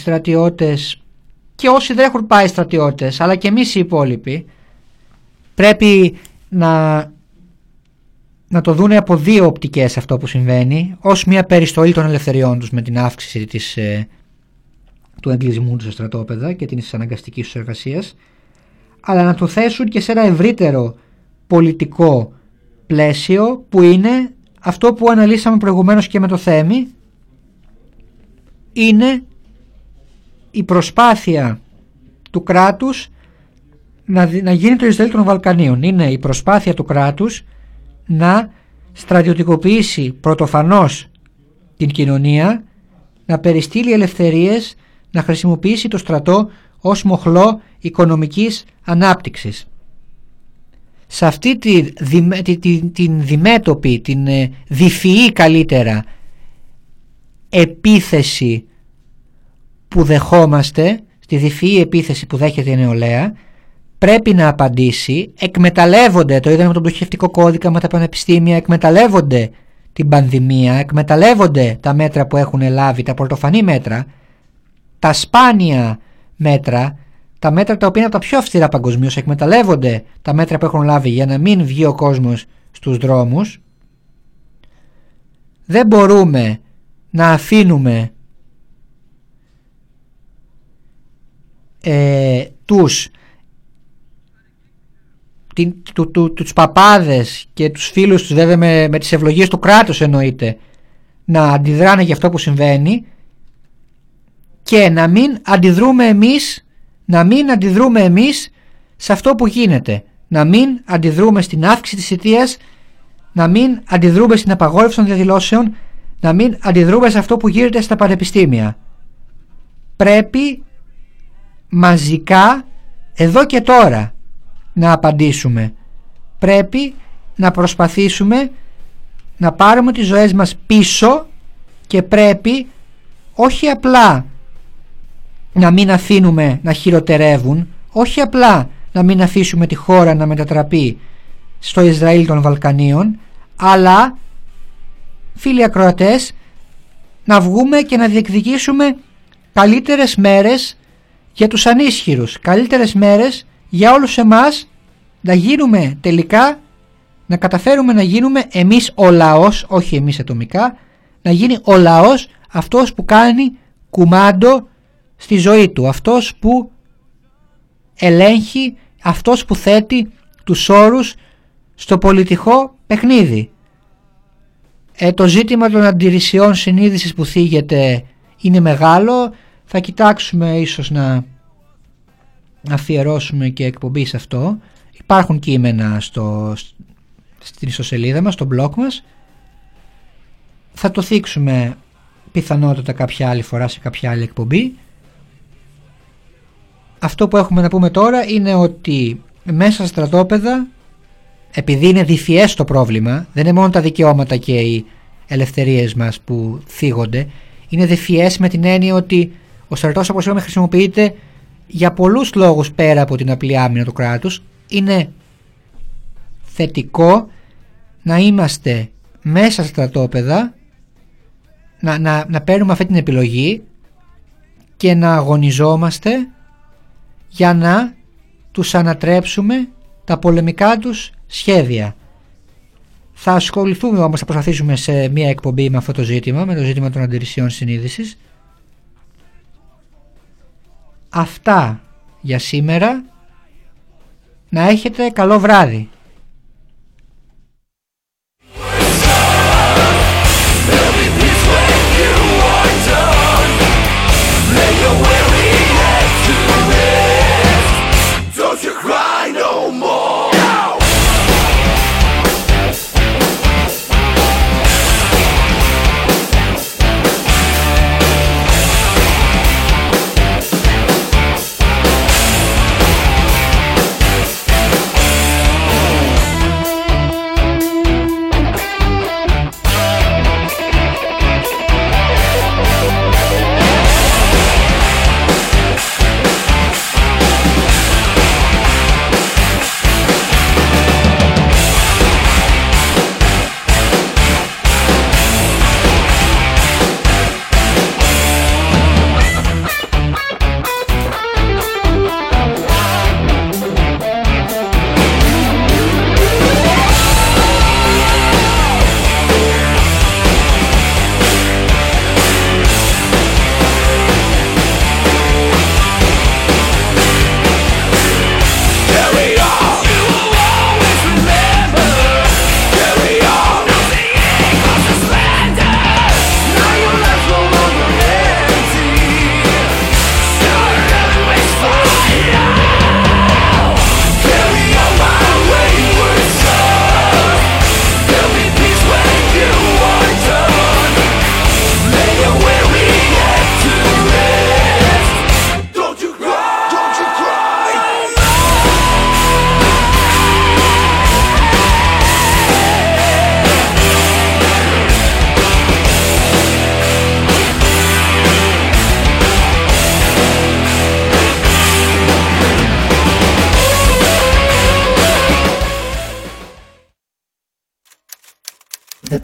Στρατιώτες και όσοι δεν έχουν πάει στρατιώτες αλλά και εμείς οι υπόλοιποι πρέπει να, να το δούνε από δύο οπτικές αυτό που συμβαίνει ως μια περιστολή των ελευθεριών τους με την αύξηση της, ε, του εγκλισμού τους στα στρατόπεδα και την αναγκαστική τους εργασίας, αλλά να το θέσουν και σε ένα ευρύτερο πολιτικό πλαίσιο που είναι αυτό που αναλύσαμε προηγουμένως και με το Θέμη είναι η προσπάθεια του κράτους να, να γίνει το Ισραήλ των Βαλκανίων. Είναι η προσπάθεια του κράτους να στρατιωτικοποιήσει πρωτοφανώς την κοινωνία, να περιστήλει ελευθερίες, να χρησιμοποιήσει το στρατό ως μοχλό οικονομικής ανάπτυξης. Σε αυτή τη, την διμέτωπη, την ε, διφυή καλύτερα επίθεση που δεχόμαστε, στη διφυή επίθεση που δέχεται η νεολαία, πρέπει να απαντήσει, εκμεταλλεύονται, το είδαμε με τον πτωχευτικό κώδικα με τα πανεπιστήμια, εκμεταλλεύονται την πανδημία, εκμεταλλεύονται τα μέτρα που έχουν λάβει, τα πρωτοφανή μέτρα, τα σπάνια μέτρα, τα μέτρα τα οποία είναι από τα πιο αυστηρά παγκοσμίως, εκμεταλλεύονται τα μέτρα που έχουν λάβει για να μην βγει ο κόσμος στους δρόμους. Δεν μπορούμε να αφήνουμε ε, τους. Την, του, του, τους παπάδες και τους φίλους τους βέβαια με, με τις ευλογίες του κράτους εννοείται να αντιδράνε για αυτό που συμβαίνει και να μην αντιδρούμε εμείς να μην αντιδρούμε εμείς σε αυτό που γίνεται. Να μην αντιδρούμε στην αύξηση της αιτίας να μην αντιδρούμε στην απαγόρευση των διαδηλώσεων να μην αντιδρούμε σε αυτό που γίνεται στα πανεπιστήμια. Πρέπει μαζικά εδώ και τώρα να απαντήσουμε. Πρέπει να προσπαθήσουμε να πάρουμε τις ζωές μας πίσω και πρέπει όχι απλά να μην αφήνουμε να χειροτερεύουν, όχι απλά να μην αφήσουμε τη χώρα να μετατραπεί στο Ισραήλ των Βαλκανίων, αλλά φίλοι ακροατές να βγούμε και να διεκδικήσουμε καλύτερες μέρες για τους ανίσχυρους, καλύτερες μέρες για όλους εμάς να γίνουμε τελικά, να καταφέρουμε να γίνουμε εμείς ο λαός, όχι εμείς ατομικά, να γίνει ο λαός αυτός που κάνει κουμάντο στη ζωή του, αυτός που ελέγχει, αυτός που θέτει τους όρους στο πολιτικό παιχνίδι. Ε, το ζήτημα των αντιρρησιών συνείδησης που θίγεται είναι μεγάλο, θα κοιτάξουμε ίσως να αφιερώσουμε και εκπομπή σε αυτό. Υπάρχουν κείμενα στο, στην ιστοσελίδα μας, στο blog μας. Θα το θίξουμε πιθανότατα κάποια άλλη φορά σε κάποια άλλη εκπομπή. Αυτό που έχουμε να πούμε τώρα είναι ότι μέσα στα στρατόπεδα επειδή είναι διφιές το πρόβλημα δεν είναι μόνο τα δικαιώματα και οι ελευθερίες μας που θίγονται είναι διφιές με την έννοια ότι ο στρατός όπως είπαμε χρησιμοποιείται για πολλούς λόγους πέρα από την απλή άμυνα του κράτους είναι θετικό να είμαστε μέσα στα στρατόπεδα να, να, να παίρνουμε αυτή την επιλογή και να αγωνιζόμαστε για να τους ανατρέψουμε τα πολεμικά τους σχέδια. Θα ασχοληθούμε όμως, θα προσπαθήσουμε σε μια εκπομπή με αυτό το ζήτημα, με το ζήτημα των αντιρρησιών συνείδησης Αυτά για σήμερα. Να έχετε καλό βράδυ.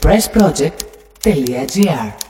pressproject.gr